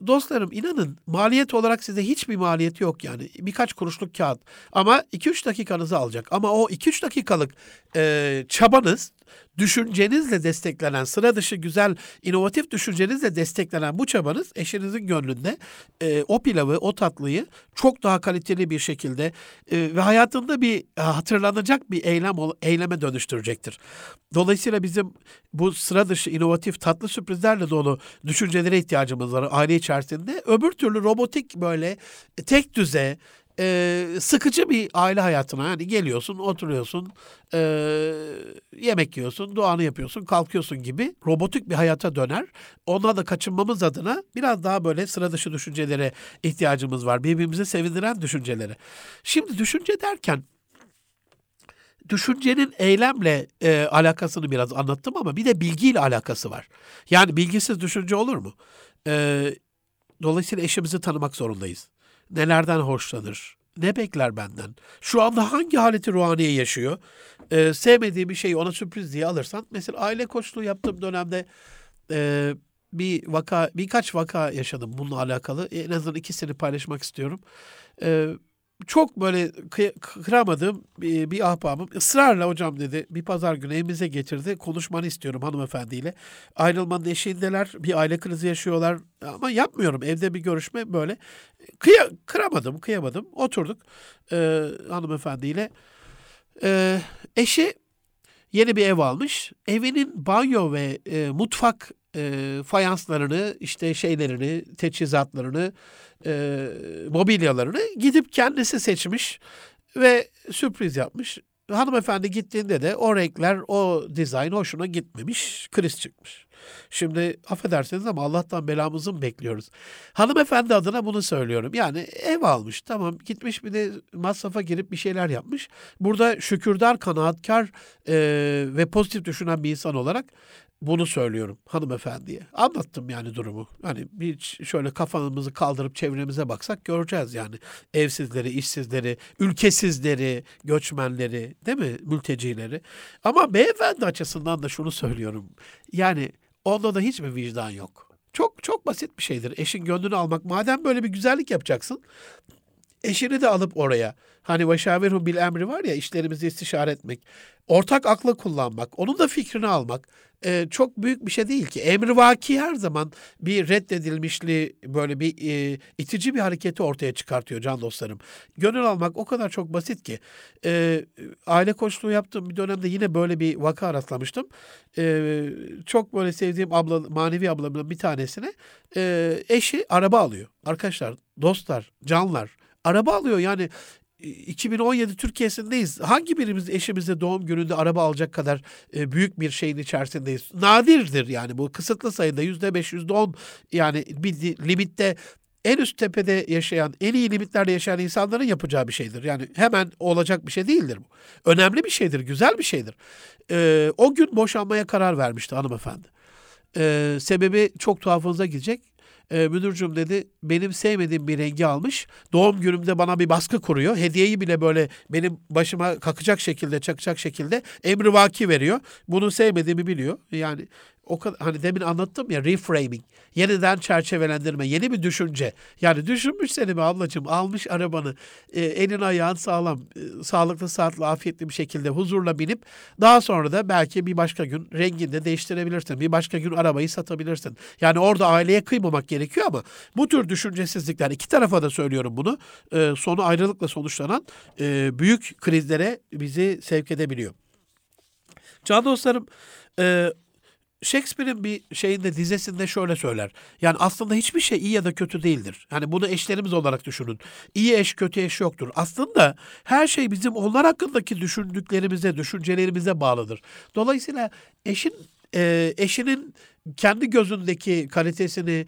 Speaker 2: Dostlarım inanın maliyet olarak size hiçbir maliyeti yok yani. Birkaç kuruşluk kağıt ama 2-3 dakikanızı alacak. Ama o 2-3 dakikalık e, çabanız düşüncenizle desteklenen, sıra dışı güzel, inovatif düşüncenizle desteklenen bu çabanız eşinizin gönlünde e, o pilavı, o tatlıyı çok daha kaliteli bir şekilde e, ve hayatında bir e, hatırlanacak bir eylem eyleme dönüştürecektir. Dolayısıyla bizim bu sıra dışı, inovatif, tatlı sürprizlerle dolu düşüncelere ihtiyacımız var aile içerisinde. Öbür türlü robotik böyle tek düze, e, sıkıcı bir aile hayatına yani geliyorsun oturuyorsun e, yemek yiyorsun duanı yapıyorsun kalkıyorsun gibi robotik bir hayata döner. Ona da kaçınmamız adına biraz daha böyle sıra dışı düşüncelere ihtiyacımız var. Birbirimizi sevindiren düşüncelere. Şimdi düşünce derken düşüncenin eylemle e, alakasını biraz anlattım ama bir de bilgiyle alakası var. Yani bilgisiz düşünce olur mu? E, dolayısıyla eşimizi tanımak zorundayız nelerden hoşlanır, ne bekler benden, şu anda hangi haleti ruhaniye yaşıyor, ee, sevmediği bir şeyi ona sürpriz diye alırsan, mesela aile koçluğu yaptığım dönemde e, bir vaka, birkaç vaka yaşadım bununla alakalı. En azından ikisini paylaşmak istiyorum. Ee, çok böyle kıramadığım bir, ahbabım ısrarla hocam dedi bir pazar günü evimize getirdi. Konuşmanı istiyorum hanımefendiyle. Ayrılmanın eşiğindeler. Bir aile krizi yaşıyorlar. Ama yapmıyorum. Evde bir görüşme böyle. Kıya, kıramadım, kıyamadım. Oturduk e, hanımefendiyle. E, eşi yeni bir ev almış. Evinin banyo ve e, mutfak e, fayanslarını, işte şeylerini, teçhizatlarını, e, mobilyalarını gidip kendisi seçmiş ve sürpriz yapmış. Hanımefendi gittiğinde de o renkler, o dizayn hoşuna gitmemiş, kriz çıkmış. Şimdi affedersiniz ama Allah'tan belamızı mı bekliyoruz? Hanımefendi adına bunu söylüyorum. Yani ev almış tamam gitmiş bir de masrafa girip bir şeyler yapmış. Burada şükürdar, kanaatkar e, ve pozitif düşünen bir insan olarak bunu söylüyorum hanımefendiye. Anlattım yani durumu. Hani bir şöyle kafamızı kaldırıp çevremize baksak göreceğiz yani. Evsizleri, işsizleri, ülkesizleri, göçmenleri, değil mi? Mültecileri. Ama beyefendi açısından da şunu söylüyorum. Yani onda da hiç mi vicdan yok? Çok çok basit bir şeydir. Eşin gönlünü almak. Madem böyle bir güzellik yapacaksın, eşini de alıp oraya. Hani veşavirhum bil emri var ya işlerimizi istişare etmek. Ortak aklı kullanmak, onun da fikrini almak e, çok büyük bir şey değil ki. Emri vaki her zaman bir reddedilmişliği böyle bir e, itici bir hareketi ortaya çıkartıyor can dostlarım. Gönül almak o kadar çok basit ki. E, aile koçluğu yaptığım bir dönemde yine böyle bir vaka rastlamıştım. E, çok böyle sevdiğim abla, manevi ablamın bir tanesine e, eşi araba alıyor. Arkadaşlar, dostlar, canlar araba alıyor yani 2017 Türkiye'sindeyiz. Hangi birimiz eşimize doğum gününde araba alacak kadar e, büyük bir şeyin içerisindeyiz? Nadirdir yani bu kısıtlı sayıda yüzde beş, yüzde on yani bir limitte en üst tepede yaşayan, en iyi limitlerde yaşayan insanların yapacağı bir şeydir. Yani hemen olacak bir şey değildir bu. Önemli bir şeydir, güzel bir şeydir. Ee, o gün boşanmaya karar vermişti hanımefendi. Sebebi çok tuhafınıza gidecek. Ee, müdürcüm dedi benim sevmediğim bir rengi almış. Doğum günümde bana bir baskı kuruyor. Hediyeyi bile böyle benim başıma kakacak şekilde, çakacak şekilde emri vaki veriyor. Bunu sevmediğimi biliyor. Yani o kadar hani demin anlattım ya reframing, yeniden çerçevelendirme, yeni bir düşünce. Yani düşünmüş seni mi ablacığım, almış arabanı, e, elin ayağın sağlam, e, sağlıklı, saatli, afiyetli bir şekilde huzurla binip daha sonra da belki bir başka gün rengini de değiştirebilirsin. Bir başka gün arabayı satabilirsin. Yani orada aileye kıymamak gerekiyor ama bu tür düşüncesizlikler iki tarafa da söylüyorum bunu. E, sonu ayrılıkla sonuçlanan e, büyük krizlere bizi sevk edebiliyor. Can dostlarım, e, Shakespeare'in bir şeyinde dizesinde şöyle söyler. Yani aslında hiçbir şey iyi ya da kötü değildir. Hani bunu eşlerimiz olarak düşünün. İyi eş kötü eş yoktur. Aslında her şey bizim onlar hakkındaki düşündüklerimize, düşüncelerimize bağlıdır. Dolayısıyla eşin e, eşinin kendi gözündeki kalitesini,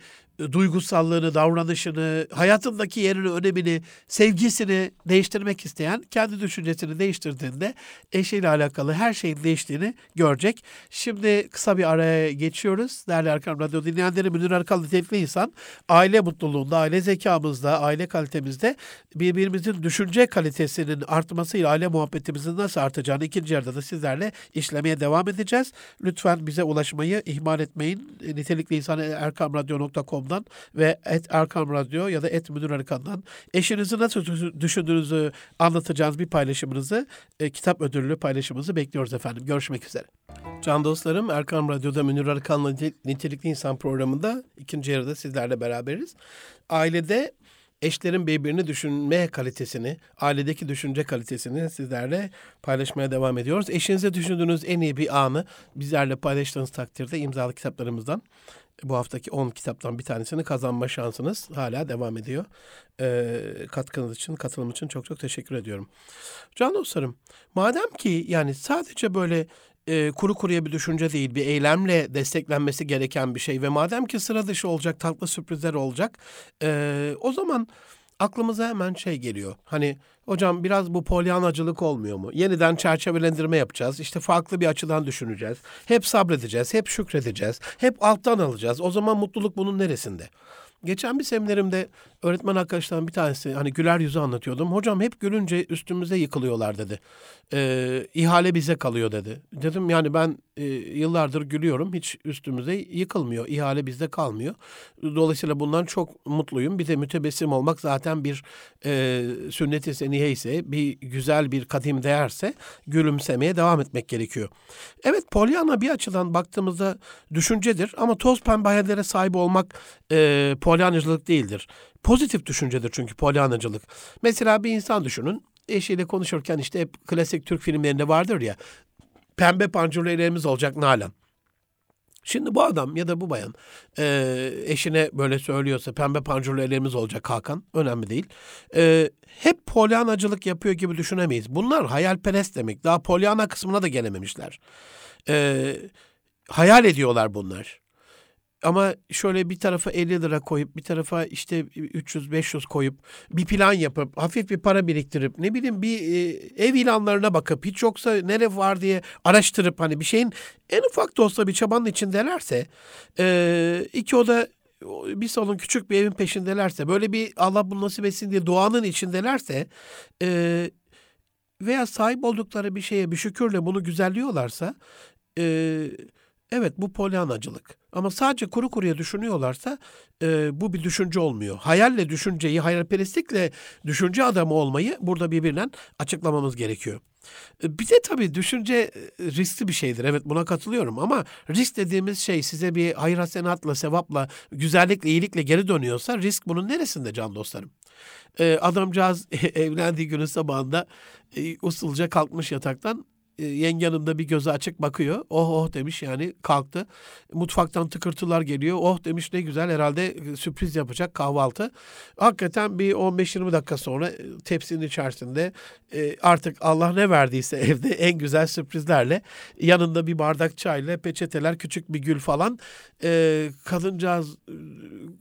Speaker 2: duygusallığını, davranışını, hayatındaki yerini, önemini, sevgisini değiştirmek isteyen kendi düşüncesini değiştirdiğinde eşiyle alakalı her şeyin değiştiğini görecek. Şimdi kısa bir araya geçiyoruz. Değerli Erkam Radyo dinleyenleri Münir Erkal nitelikli insan aile mutluluğunda, aile zekamızda, aile kalitemizde birbirimizin düşünce kalitesinin artmasıyla aile muhabbetimizin nasıl artacağını ikinci yarıda da sizlerle işlemeye devam edeceğiz. Lütfen bize ulaşmayı ihmal etmeyin. Nitelikli insan erkamradyo.com Erkan'dan ve et Erkan Radyo ya da et Müdür Erkan'dan eşinizi nasıl düşündüğünüzü anlatacağınız bir paylaşımınızı, e, kitap ödüllü paylaşımınızı bekliyoruz efendim. Görüşmek üzere.
Speaker 1: Can dostlarım Erkan Radyo'da Münir Erkan'la Nitelikli İnsan programında ikinci yarıda sizlerle beraberiz. Ailede eşlerin birbirini düşünme kalitesini, ailedeki düşünce kalitesini sizlerle paylaşmaya devam ediyoruz. Eşinize düşündüğünüz en iyi bir anı bizlerle paylaştığınız takdirde imzalı kitaplarımızdan bu haftaki 10 kitaptan bir tanesini kazanma şansınız hala devam ediyor. Ee, katkınız için, katılım için çok çok teşekkür ediyorum. Can dostlarım, madem ki yani sadece böyle e, kuru kuruya bir düşünce değil, bir eylemle desteklenmesi gereken bir şey ve madem ki sıra dışı olacak, tatlı sürprizler olacak, e, o zaman aklımıza hemen şey geliyor. Hani hocam biraz bu polyanacılık olmuyor mu? Yeniden çerçevelendirme yapacağız. İşte farklı bir açıdan düşüneceğiz. Hep sabredeceğiz, hep şükredeceğiz. Hep alttan alacağız. O zaman mutluluk bunun neresinde? Geçen bir seminerimde öğretmen arkadaşlarım bir tanesi hani güler yüzü anlatıyordum. Hocam hep gülünce üstümüze yıkılıyorlar dedi. Ee, ihale bize kalıyor dedi. Dedim yani ben e, yıllardır gülüyorum hiç üstümüze yıkılmıyor. İhale bizde kalmıyor. Dolayısıyla bundan çok mutluyum. Bir de mütebessim olmak zaten bir e, sünnet-i seniyeyse bir güzel bir kadim değerse gülümsemeye devam etmek gerekiyor. Evet Pollyanna bir açıdan baktığımızda düşüncedir ama toz pembe hayallere sahip olmak e, polyanacılık değildir. Pozitif düşüncedir çünkü polyanacılık. Mesela bir insan düşünün. Eşiyle konuşurken işte hep klasik Türk filmlerinde vardır ya. Pembe pancurlu ellerimiz olacak Nalan. Şimdi bu adam ya da bu bayan e, eşine böyle söylüyorsa pembe pancurlu ellerimiz olacak Hakan. Önemli değil. E, hep polyanacılık yapıyor gibi düşünemeyiz. Bunlar hayalperest demek. Daha polyana kısmına da gelememişler. E, hayal ediyorlar bunlar. Ama şöyle bir tarafa 50 lira koyup bir tarafa işte 300-500 koyup bir plan yapıp hafif bir para biriktirip ne bileyim bir e, ev ilanlarına bakıp hiç yoksa nere var diye araştırıp hani bir şeyin en ufak da olsa bir çabanın içindelerse e, iki oda bir salon küçük bir evin peşindelerse böyle bir Allah bunu nasip etsin diye duanın içindelerse e, veya sahip oldukları bir şeye bir şükürle bunu güzelliyorlarsa e, Evet bu polyanacılık. Ama sadece kuru kuruya düşünüyorlarsa e, bu bir düşünce olmuyor. Hayalle düşünceyi, hayalperestlikle düşünce adamı olmayı burada birbirinden açıklamamız gerekiyor. E, bir de tabii düşünce e, riskli bir şeydir. Evet buna katılıyorum ama risk dediğimiz şey size bir hayır hasenatla, sevapla, güzellikle, iyilikle geri dönüyorsa risk bunun neresinde can dostlarım? E, adamcağız evlendiği günün sabahında e, usulca kalkmış yataktan
Speaker 2: yenge hanım bir gözü açık bakıyor. Oh oh demiş yani kalktı. Mutfaktan tıkırtılar geliyor. Oh demiş ne güzel herhalde e, sürpriz yapacak kahvaltı. Hakikaten bir 15-20 dakika sonra e, tepsinin içerisinde e, artık Allah ne verdiyse evde en güzel sürprizlerle yanında bir bardak çayla peçeteler küçük bir gül falan e, kadıncağız e,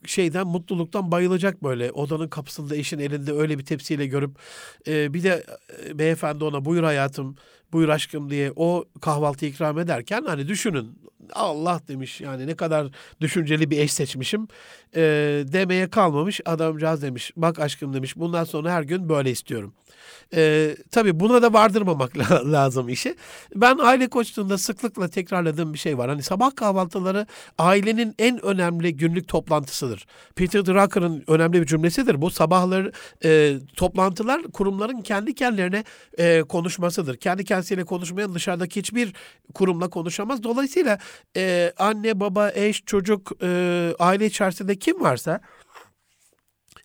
Speaker 2: şeyden mutluluktan bayılacak böyle odanın kapısında eşin elinde öyle bir tepsiyle görüp e, bir de e, beyefendi ona buyur hayatım buyur aşkım diye o kahvaltı ikram ederken hani düşünün Allah demiş yani ne kadar düşünceli bir eş seçmişim e, demeye kalmamış adamcağız demiş bak aşkım demiş bundan sonra her gün böyle istiyorum. E, tabii buna da vardırmamak lazım işi. Ben aile koçluğunda sıklıkla tekrarladığım bir şey var. Hani sabah kahvaltıları ailenin en önemli günlük toplantısıdır. Peter Drucker'ın önemli bir cümlesidir. Bu sabahları e, toplantılar kurumların kendi kendilerine e, konuşmasıdır. Kendi kendisiyle konuşmayan dışarıdaki hiçbir kurumla konuşamaz. Dolayısıyla e, anne, baba, eş, çocuk, e, aile içerisinde kim varsa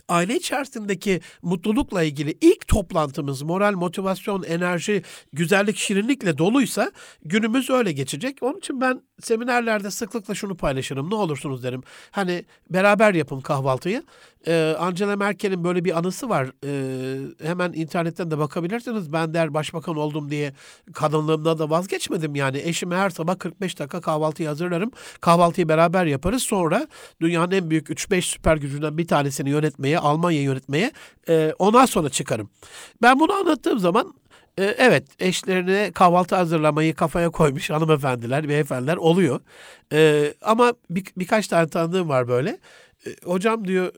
Speaker 2: aile içerisindeki mutlulukla ilgili ilk toplantımız moral, motivasyon, enerji, güzellik, şirinlikle doluysa günümüz öyle geçecek. Onun için ben seminerlerde sıklıkla şunu paylaşırım. Ne olursunuz derim. Hani beraber yapın kahvaltıyı. Ee, Angela Merkel'in böyle bir anısı var. Ee, hemen internetten de bakabilirsiniz. Ben der başbakan oldum diye kadınlığımdan da vazgeçmedim. Yani eşime her sabah 45 dakika kahvaltıyı hazırlarım. Kahvaltıyı beraber yaparız. Sonra dünyanın en büyük 3-5 süper gücünden bir tanesini yönetmeye, Almanya yönetmeye e, ondan sonra çıkarım. Ben bunu anlattığım zaman e, evet eşlerine kahvaltı hazırlamayı kafaya koymuş hanımefendiler, beyefendiler oluyor. E, ama bir, birkaç tane tanıdığım var böyle. E, hocam diyor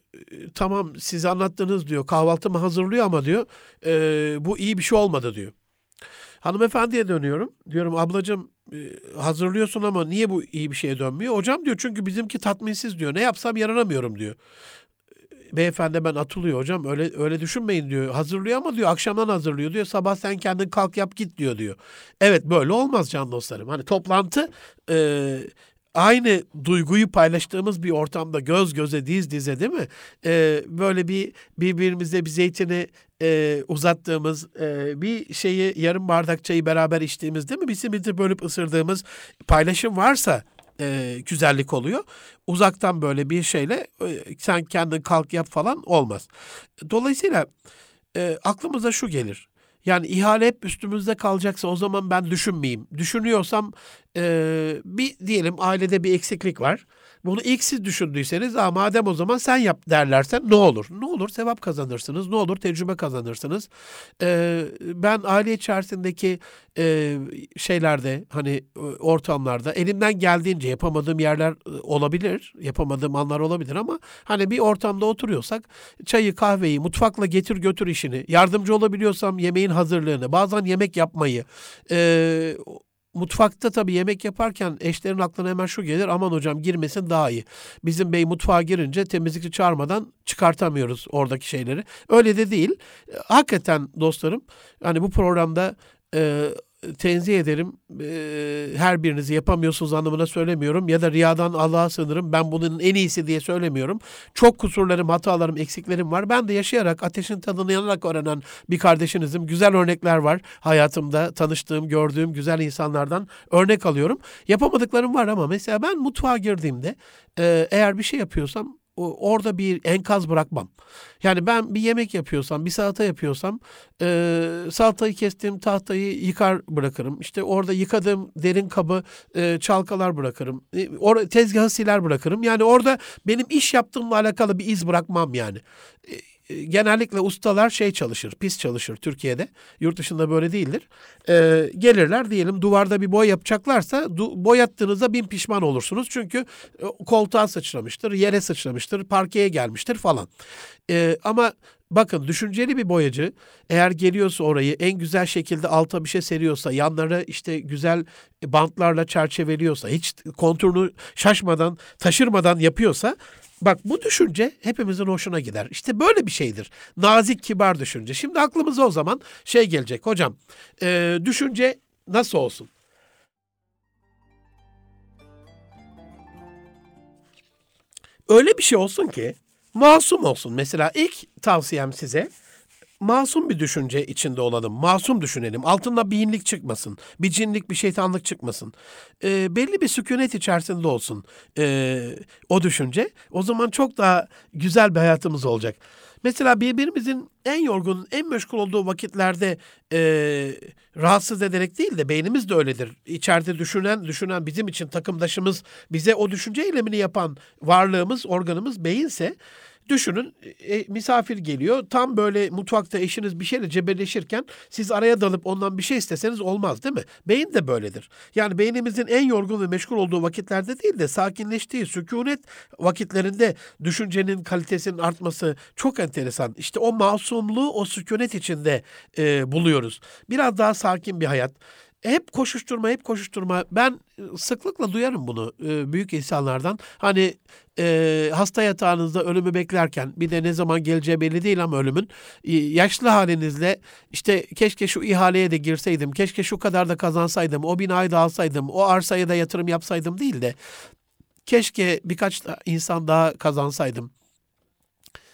Speaker 2: tamam siz anlattınız diyor kahvaltımı hazırlıyor ama diyor e, bu iyi bir şey olmadı diyor. Hanımefendiye dönüyorum. Diyorum ablacığım e, hazırlıyorsun ama niye bu iyi bir şeye dönmüyor? Hocam diyor çünkü bizimki tatminsiz diyor. Ne yapsam yaranamıyorum diyor beyefendi ben atılıyor hocam öyle öyle düşünmeyin diyor. Hazırlıyor ama diyor akşamdan hazırlıyor diyor. Sabah sen kendin kalk yap git diyor diyor. Evet böyle olmaz can dostlarım. Hani toplantı e, aynı duyguyu paylaştığımız bir ortamda göz göze diz dize değil mi? E, böyle bir birbirimize bir zeytini e, uzattığımız e, bir şeyi yarım bardak çayı beraber içtiğimiz değil mi? Bir simidi bölüp ısırdığımız paylaşım varsa e, güzellik oluyor. Uzaktan böyle bir şeyle e, sen kendin kalk yap falan olmaz. Dolayısıyla e, aklımıza şu gelir. Yani ihale hep üstümüzde kalacaksa o zaman ben düşünmeyeyim. Düşünüyorsam e, bir diyelim ailede bir eksiklik var. Bunu ilk siz düşündüyseniz Aa, madem o zaman sen yap derlerse ne olur? Ne olur? Sevap kazanırsınız. Ne olur? Tecrübe kazanırsınız. Ee, ben aile içerisindeki e, şeylerde hani ortamlarda elimden geldiğince yapamadığım yerler e, olabilir. Yapamadığım anlar olabilir ama hani bir ortamda oturuyorsak çayı kahveyi mutfakla getir götür işini yardımcı olabiliyorsam yemeğin hazırlığını bazen yemek yapmayı e, mutfakta tabii yemek yaparken eşlerin aklına hemen şu gelir aman hocam girmesin daha iyi. Bizim bey mutfağa girince temizlikçi çağırmadan çıkartamıyoruz oradaki şeyleri. Öyle de değil. Hakikaten dostlarım hani bu programda tenzih ederim. E, her birinizi yapamıyorsunuz anlamına söylemiyorum. Ya da riyadan Allah'a sığınırım. Ben bunun en iyisi diye söylemiyorum. Çok kusurlarım, hatalarım, eksiklerim var. Ben de yaşayarak, ateşin tadını yanarak öğrenen bir kardeşinizim. Güzel örnekler var hayatımda. Tanıştığım, gördüğüm güzel insanlardan örnek alıyorum. Yapamadıklarım var ama mesela ben mutfağa girdiğimde e, eğer bir şey yapıyorsam orada bir enkaz bırakmam. Yani ben bir yemek yapıyorsam, bir salata yapıyorsam e, salatayı kestiğim tahtayı yıkar bırakırım. İşte orada yıkadığım derin kabı e, çalkalar bırakırım. E, or tezgahı siler bırakırım. Yani orada benim iş yaptığımla alakalı bir iz bırakmam yani. E, genellikle ustalar şey çalışır, pis çalışır Türkiye'de. Yurt dışında böyle değildir. Ee, gelirler diyelim duvarda bir boy yapacaklarsa du- boyattığınızda bin pişman olursunuz. Çünkü e, koltuğa sıçramıştır, yere sıçramıştır, parkeye gelmiştir falan. Ee, ama bakın düşünceli bir boyacı eğer geliyorsa orayı en güzel şekilde alta bir şey seriyorsa, yanları işte güzel bantlarla çerçeveliyorsa, hiç konturunu şaşmadan, taşırmadan yapıyorsa Bak bu düşünce hepimizin hoşuna gider. İşte böyle bir şeydir. Nazik, kibar düşünce. Şimdi aklımıza o zaman şey gelecek. Hocam e, düşünce nasıl olsun? Öyle bir şey olsun ki masum olsun. Mesela ilk tavsiyem size masum bir düşünce içinde olalım. Masum düşünelim. Altında bir inlik çıkmasın. Bir cinlik, bir şeytanlık çıkmasın. Ee, belli bir sükunet içerisinde olsun ee, o düşünce. O zaman çok daha güzel bir hayatımız olacak. Mesela birbirimizin en yorgun, en meşgul olduğu vakitlerde e, rahatsız ederek değil de beynimiz de öyledir. İçeride düşünen, düşünen bizim için takımdaşımız, bize o düşünce eylemini yapan varlığımız, organımız beyinse Düşünün e, misafir geliyor. Tam böyle mutfakta eşiniz bir şeyle cebelleşirken siz araya dalıp ondan bir şey isteseniz olmaz değil mi? Beyin de böyledir. Yani beynimizin en yorgun ve meşgul olduğu vakitlerde değil de sakinleştiği sükunet vakitlerinde düşüncenin kalitesinin artması çok enteresan. İşte o masumluğu o sükunet içinde e, buluyoruz. Biraz daha sakin bir hayat hep koşuşturma, hep koşuşturma. Ben e, sıklıkla duyarım bunu e, büyük insanlardan. Hani e, hasta yatağınızda ölümü beklerken bir de ne zaman geleceği belli değil ama ölümün e, yaşlı halinizle işte keşke şu ihaleye de girseydim, keşke şu kadar da kazansaydım, o binayı da alsaydım, o arsaya da yatırım yapsaydım değil de keşke birkaç insan daha kazansaydım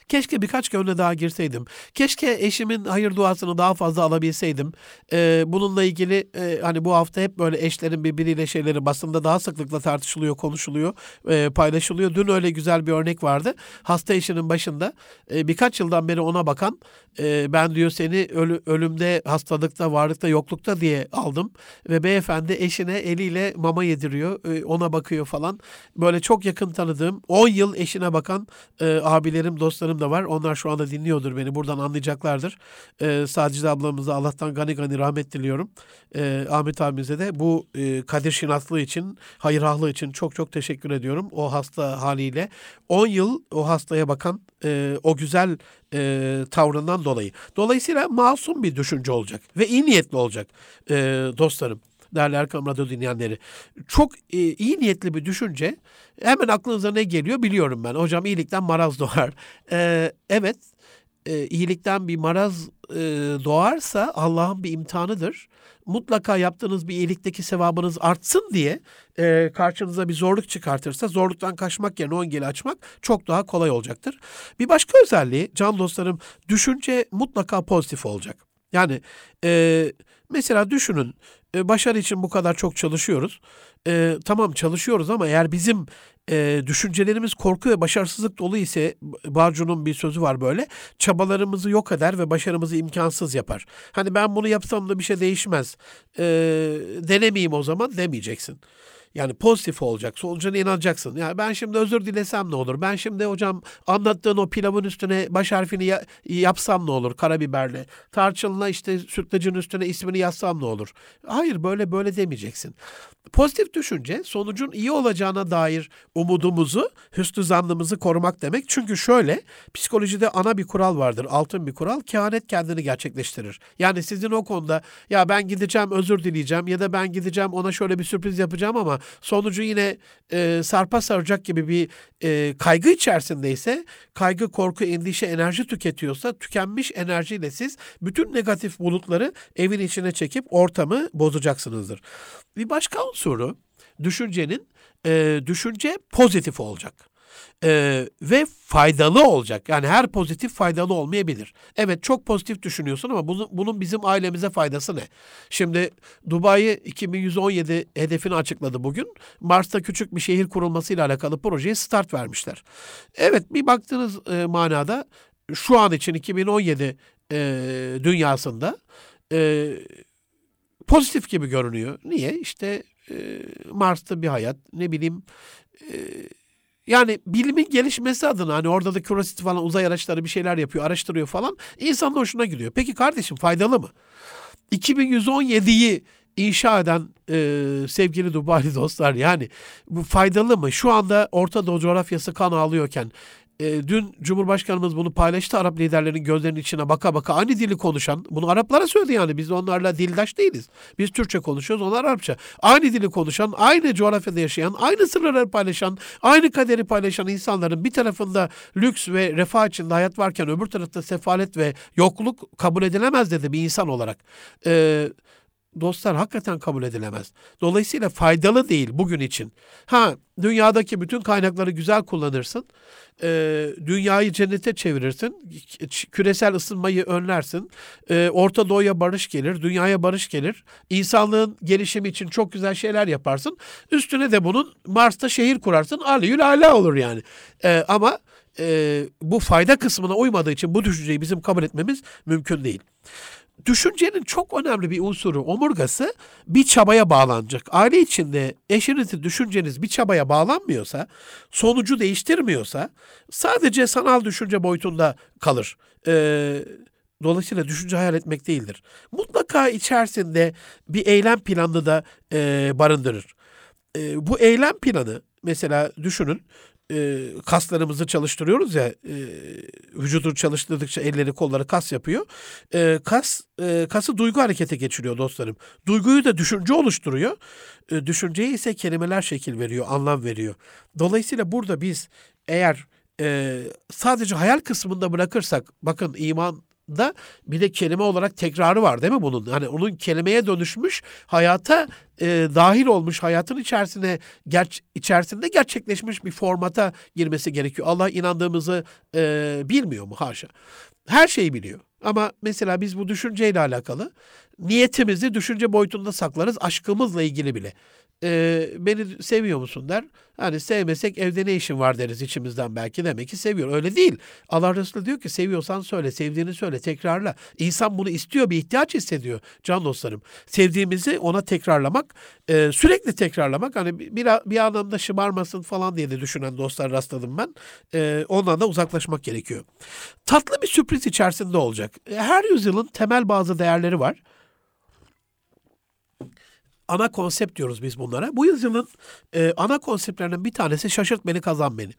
Speaker 2: Keşke birkaç gönle daha girseydim. Keşke eşimin hayır duasını daha fazla alabilseydim. Ee, bununla ilgili e, hani bu hafta hep böyle eşlerin birbiriyle şeyleri basında daha sıklıkla tartışılıyor, konuşuluyor, e, paylaşılıyor. Dün öyle güzel bir örnek vardı. Hasta eşinin başında e, birkaç yıldan beri ona bakan e, ben diyor seni ölü, ölümde, hastalıkta, varlıkta, yoklukta diye aldım. Ve beyefendi eşine eliyle mama yediriyor, e, ona bakıyor falan. Böyle çok yakın tanıdığım 10 yıl eşine bakan e, abilerim, dostlarım da var. Onlar şu anda dinliyordur beni. Buradan anlayacaklardır. E, Sadece ablamıza Allah'tan gani gani rahmet diliyorum. E, Ahmet abimize de bu e, kadir şinatlığı için, hayırahlığı için çok çok teşekkür ediyorum. O hasta haliyle 10 yıl o hastaya bakan e, o güzel e, tavrından dolayı. Dolayısıyla masum bir düşünce olacak ve iyi niyetli olacak e, dostlarım değerli Erkam Radyo dinleyenleri. Çok e, iyi niyetli bir düşünce. Hemen aklınıza ne geliyor biliyorum ben. Hocam iyilikten maraz doğar. E, evet e, iyilikten bir maraz e, doğarsa Allah'ın bir imtihanıdır. Mutlaka yaptığınız bir iyilikteki sevabınız artsın diye e, karşınıza bir zorluk çıkartırsa zorluktan kaçmak yerine o engeli açmak çok daha kolay olacaktır. Bir başka özelliği can dostlarım düşünce mutlaka pozitif olacak. Yani e, mesela düşünün e, başarı için bu kadar çok çalışıyoruz. E, tamam çalışıyoruz ama eğer bizim e, düşüncelerimiz korku ve başarısızlık dolu ise Barcu'nun bir sözü var böyle. Çabalarımızı yok eder ve başarımızı imkansız yapar. Hani ben bunu yapsam da bir şey değişmez. E, denemeyeyim o zaman demeyeceksin. Yani pozitif olacak. Solucuna inanacaksın. Yani ben şimdi özür dilesem ne olur? Ben şimdi hocam anlattığın o pilavın üstüne baş harfini ya, yapsam ne olur karabiberle? Tarçınla işte sütlacın üstüne ismini yazsam ne olur? Hayır böyle böyle demeyeceksin. Pozitif düşünce sonucun iyi olacağına dair umudumuzu, hüsnü zannımızı korumak demek. Çünkü şöyle psikolojide ana bir kural vardır, altın bir kural. Kehanet kendini gerçekleştirir. Yani sizin o konuda ya ben gideceğim özür dileyeceğim ya da ben gideceğim ona şöyle bir sürpriz yapacağım ama sonucu yine e, sarpa saracak gibi bir e, kaygı içerisindeyse, kaygı, korku, endişe, enerji tüketiyorsa tükenmiş enerjiyle siz bütün negatif bulutları evin içine çekip ortamı bozacaksınızdır. Bir başka unsuru düşüncenin e, düşünce pozitif olacak e, ve faydalı olacak. Yani her pozitif faydalı olmayabilir. Evet çok pozitif düşünüyorsun ama bunun, bunun bizim ailemize faydası ne? Şimdi Dubai 2117 hedefini açıkladı bugün. Mars'ta küçük bir şehir kurulmasıyla alakalı projeye start vermişler. Evet bir baktığınız e, manada şu an için 2017 e, dünyasında e, pozitif gibi görünüyor. Niye? İşte e, Mars'ta bir hayat ne bileyim e, yani bilimin gelişmesi adına hani orada da Curiosity falan uzay araçları bir şeyler yapıyor, araştırıyor falan. İnsanın hoşuna gidiyor. Peki kardeşim faydalı mı? 2117'yi inşa eden e, sevgili Dubai'li dostlar yani bu faydalı mı? Şu anda Orta Doğu coğrafyası kan ağlıyorken e, dün Cumhurbaşkanımız bunu paylaştı. Arap liderlerinin gözlerinin içine baka baka aynı dili konuşan. Bunu Araplara söyledi yani. Biz onlarla dildaş değiliz. Biz Türkçe konuşuyoruz, onlar Arapça. Aynı dili konuşan, aynı coğrafyada yaşayan, aynı sırları paylaşan, aynı kaderi paylaşan insanların bir tarafında lüks ve refah içinde hayat varken öbür tarafta sefalet ve yokluk kabul edilemez dedi bir insan olarak. Eee dostlar hakikaten kabul edilemez. Dolayısıyla faydalı değil bugün için. Ha dünyadaki bütün kaynakları güzel kullanırsın. E, dünyayı cennete çevirirsin. Küresel ısınmayı önlersin. E, Orta Doğu'ya barış gelir. Dünyaya barış gelir. İnsanlığın gelişimi için çok güzel şeyler yaparsın. Üstüne de bunun Mars'ta şehir kurarsın. Aliyül ala olur yani. E, ama e, bu fayda kısmına uymadığı için bu düşünceyi bizim kabul etmemiz mümkün değil. Düşüncenin çok önemli bir unsuru, omurgası bir çabaya bağlanacak. Aile içinde eşinizin düşünceniz bir çabaya bağlanmıyorsa, sonucu değiştirmiyorsa sadece sanal düşünce boyutunda kalır. Ee, dolayısıyla düşünce hayal etmek değildir. Mutlaka içerisinde bir eylem planını da e, barındırır. E, bu eylem planı mesela düşünün e, kaslarımızı çalıştırıyoruz ya e, vücudu çalıştırdıkça elleri kolları kas yapıyor. E, kas e, kası duygu harekete geçiriyor dostlarım. Duyguyu da düşünce oluşturuyor. E, düşünceye ise kelimeler şekil veriyor, anlam veriyor. Dolayısıyla burada biz eğer e, sadece hayal kısmında bırakırsak bakın iman da bir de kelime olarak tekrarı var değil mi bunun? Hani onun kelimeye dönüşmüş, hayata e, dahil olmuş, hayatın içerisine ger içerisinde gerçekleşmiş bir formata girmesi gerekiyor. Allah inandığımızı e, bilmiyor mu? Haşa. Her şeyi biliyor. Ama mesela biz bu düşünceyle alakalı niyetimizi düşünce boyutunda saklarız aşkımızla ilgili bile e, beni seviyor musun der. Hani sevmesek evde ne işin var deriz içimizden belki demek ki seviyor. Öyle değil. Allah Resulü diyor ki seviyorsan söyle, sevdiğini söyle, tekrarla. İnsan bunu istiyor, bir ihtiyaç hissediyor can dostlarım. Sevdiğimizi ona tekrarlamak, e, sürekli tekrarlamak hani bir, bir anlamda şımarmasın falan diye de düşünen dostlar rastladım ben. E, ondan da uzaklaşmak gerekiyor. Tatlı bir sürpriz içerisinde olacak. Her yüzyılın temel bazı değerleri var ana konsept diyoruz biz bunlara. Bu yüzyılın e, ana konseptlerinden bir tanesi şaşırt beni kazan beni.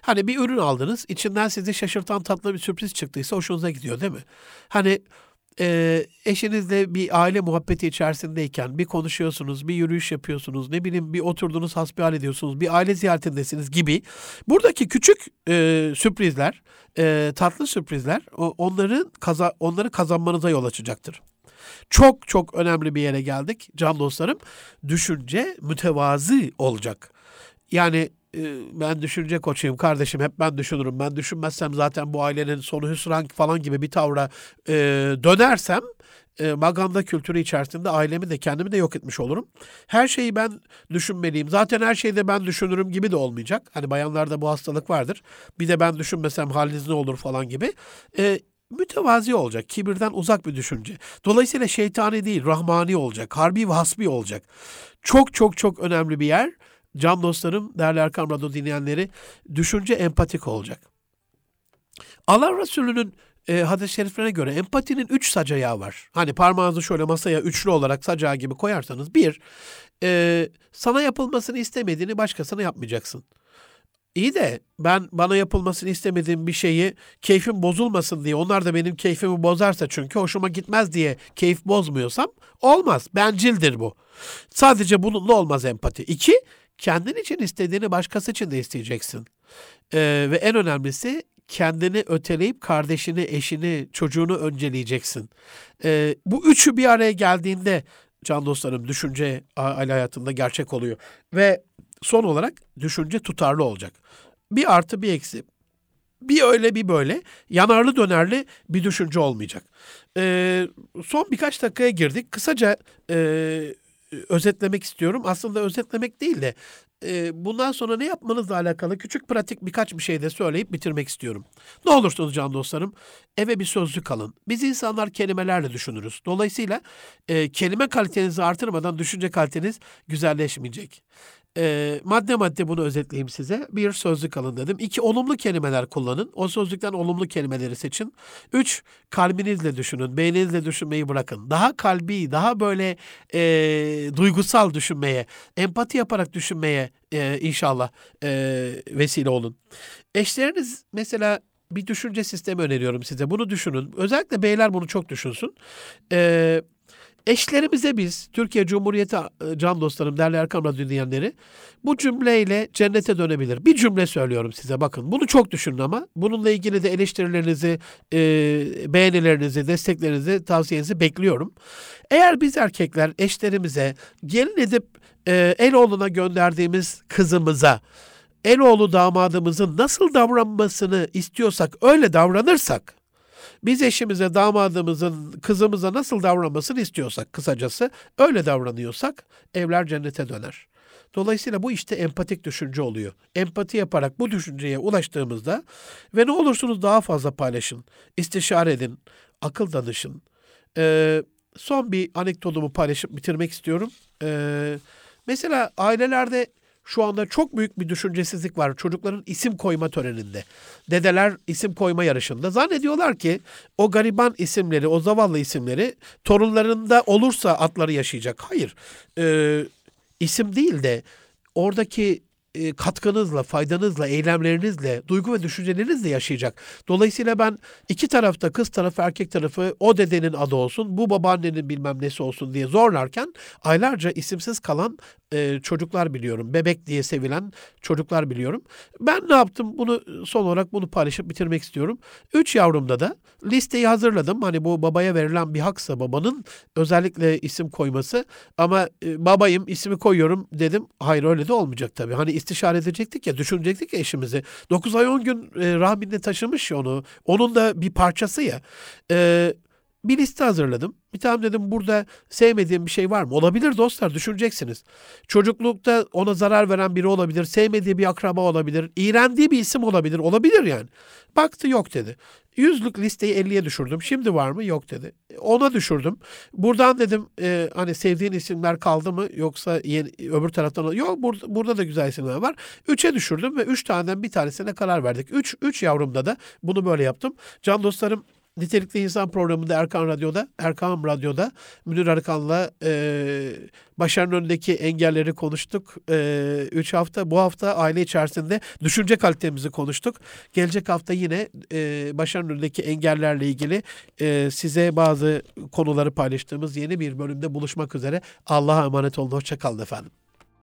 Speaker 2: Hani bir ürün aldınız, içinden sizi şaşırtan tatlı bir sürpriz çıktıysa hoşunuza gidiyor değil mi? Hani e, eşinizle bir aile muhabbeti içerisindeyken bir konuşuyorsunuz, bir yürüyüş yapıyorsunuz, ne bileyim bir oturdunuz hasbihal ediyorsunuz, bir aile ziyaretindesiniz gibi. Buradaki küçük e, sürprizler, e, tatlı sürprizler onların kaza, onları kazanmanıza yol açacaktır. Çok çok önemli bir yere geldik can dostlarım. Düşünce mütevazı olacak. Yani e, ben düşünce koçuyum kardeşim hep ben düşünürüm. Ben düşünmezsem zaten bu ailenin sonu hüsran falan gibi bir tavra e, dönersem e, maganda kültürü içerisinde ailemi de kendimi de yok etmiş olurum. Her şeyi ben düşünmeliyim. Zaten her şeyi de ben düşünürüm gibi de olmayacak. Hani bayanlarda bu hastalık vardır. Bir de ben düşünmesem haliniz ne olur falan gibi. E, mütevazi olacak. Kibirden uzak bir düşünce. Dolayısıyla şeytani değil, rahmani olacak. Harbi ve hasbi olacak. Çok çok çok önemli bir yer. Can dostlarım, değerli Erkam Radyo dinleyenleri, düşünce empatik olacak. Allah Resulü'nün e, hadis-i şeriflerine göre empatinin üç sac ayağı var. Hani parmağınızı şöyle masaya üçlü olarak sacağı gibi koyarsanız bir, e, sana yapılmasını istemediğini başkasına yapmayacaksın. İyi de ben bana yapılmasını istemediğim bir şeyi keyfim bozulmasın diye onlar da benim keyfimi bozarsa çünkü hoşuma gitmez diye keyif bozmuyorsam olmaz. Bencildir bu. Sadece bununla olmaz empati. İki, kendin için istediğini başkası için de isteyeceksin. Ee, ve en önemlisi kendini öteleyip kardeşini, eşini, çocuğunu önceleyeceksin. Ee, bu üçü bir araya geldiğinde can dostlarım düşünce aile hayatında gerçek oluyor. Ve son olarak düşünce tutarlı olacak. Bir artı bir eksi. Bir öyle bir böyle yanarlı dönerli bir düşünce olmayacak. Ee, son birkaç dakikaya girdik. Kısaca e, özetlemek istiyorum. Aslında özetlemek değil de e, bundan sonra ne yapmanızla alakalı küçük pratik birkaç bir şey de söyleyip bitirmek istiyorum. Ne olursunuz can dostlarım eve bir sözlük alın. Biz insanlar kelimelerle düşünürüz. Dolayısıyla e, kelime kalitenizi artırmadan düşünce kaliteniz güzelleşmeyecek. E, madde madde bunu özetleyeyim size. Bir sözlük alın dedim. İki olumlu kelimeler kullanın. O sözlükten olumlu kelimeleri seçin. Üç kalbinizle düşünün. Beyninizle düşünmeyi bırakın. Daha kalbi, daha böyle e, duygusal düşünmeye, empati yaparak düşünmeye e, inşallah e, vesile olun. Eşleriniz mesela bir düşünce sistemi öneriyorum size. Bunu düşünün. Özellikle beyler bunu çok düşünsün. Eee eşlerimize biz, Türkiye Cumhuriyeti e, can dostlarım, değerli Erkam Radyo dinleyenleri, bu cümleyle cennete dönebilir. Bir cümle söylüyorum size bakın. Bunu çok düşünün ama. Bununla ilgili de eleştirilerinizi, e, beğenilerinizi, desteklerinizi, tavsiyenizi bekliyorum. Eğer biz erkekler eşlerimize gelin edip e, Eloğlu'na gönderdiğimiz kızımıza, Eloğlu damadımızın nasıl davranmasını istiyorsak, öyle davranırsak, biz eşimize, damadımızın, kızımıza nasıl davranmasını istiyorsak kısacası öyle davranıyorsak evler cennete döner. Dolayısıyla bu işte empatik düşünce oluyor. Empati yaparak bu düşünceye ulaştığımızda ve ne olursunuz daha fazla paylaşın, istişare edin, akıl danışın. Ee, son bir anekdotumu paylaşıp bitirmek istiyorum. Ee, mesela ailelerde şu anda çok büyük bir düşüncesizlik var çocukların isim koyma töreninde. Dedeler isim koyma yarışında. Zannediyorlar ki o gariban isimleri, o zavallı isimleri torunlarında olursa atları yaşayacak. Hayır. Ee, isim değil de oradaki e, katkınızla, faydanızla, eylemlerinizle, duygu ve düşüncelerinizle yaşayacak. Dolayısıyla ben iki tarafta kız tarafı, erkek tarafı o dedenin adı olsun, bu babaannenin bilmem nesi olsun diye zorlarken aylarca isimsiz kalan e, çocuklar biliyorum. Bebek diye sevilen çocuklar biliyorum. Ben ne yaptım? Bunu son olarak bunu paylaşıp bitirmek istiyorum. Üç yavrumda da listeyi hazırladım. Hani bu babaya verilen bir haksa babanın özellikle isim koyması. Ama e, babayım ismi koyuyorum dedim. Hayır öyle de olmayacak tabii. Hani istişare edecektik ya, düşünecektik ya eşimizi. 9 ay 10 gün e, rahminde taşımış onu. Onun da bir parçası ya. E, bir liste hazırladım. Bir tane dedim burada sevmediğim bir şey var mı? Olabilir dostlar düşüneceksiniz. Çocuklukta ona zarar veren biri olabilir. Sevmediği bir akraba olabilir. iğrendiği bir isim olabilir. Olabilir yani. Baktı yok dedi. Yüzlük listeyi 50'ye düşürdüm. Şimdi var mı? Yok dedi. Ona düşürdüm. Buradan dedim e, hani sevdiğin isimler kaldı mı yoksa yeni, öbür taraftan yok burada, burada da güzel isimler var. 3'e düşürdüm ve 3 taneden bir tanesine karar verdik. 3 3 yavrumda da bunu böyle yaptım. Can dostlarım Nitelikli İnsan programında Erkan Radyo'da, Erkan Radyo'da Münir Arıkan'la e, başarının önündeki engelleri konuştuk. E, üç hafta, bu hafta aile içerisinde düşünce kalitemizi konuştuk. Gelecek hafta yine e, başarının önündeki engellerle ilgili e, size bazı konuları paylaştığımız yeni bir bölümde buluşmak üzere. Allah'a emanet olun. Hoşçakalın efendim.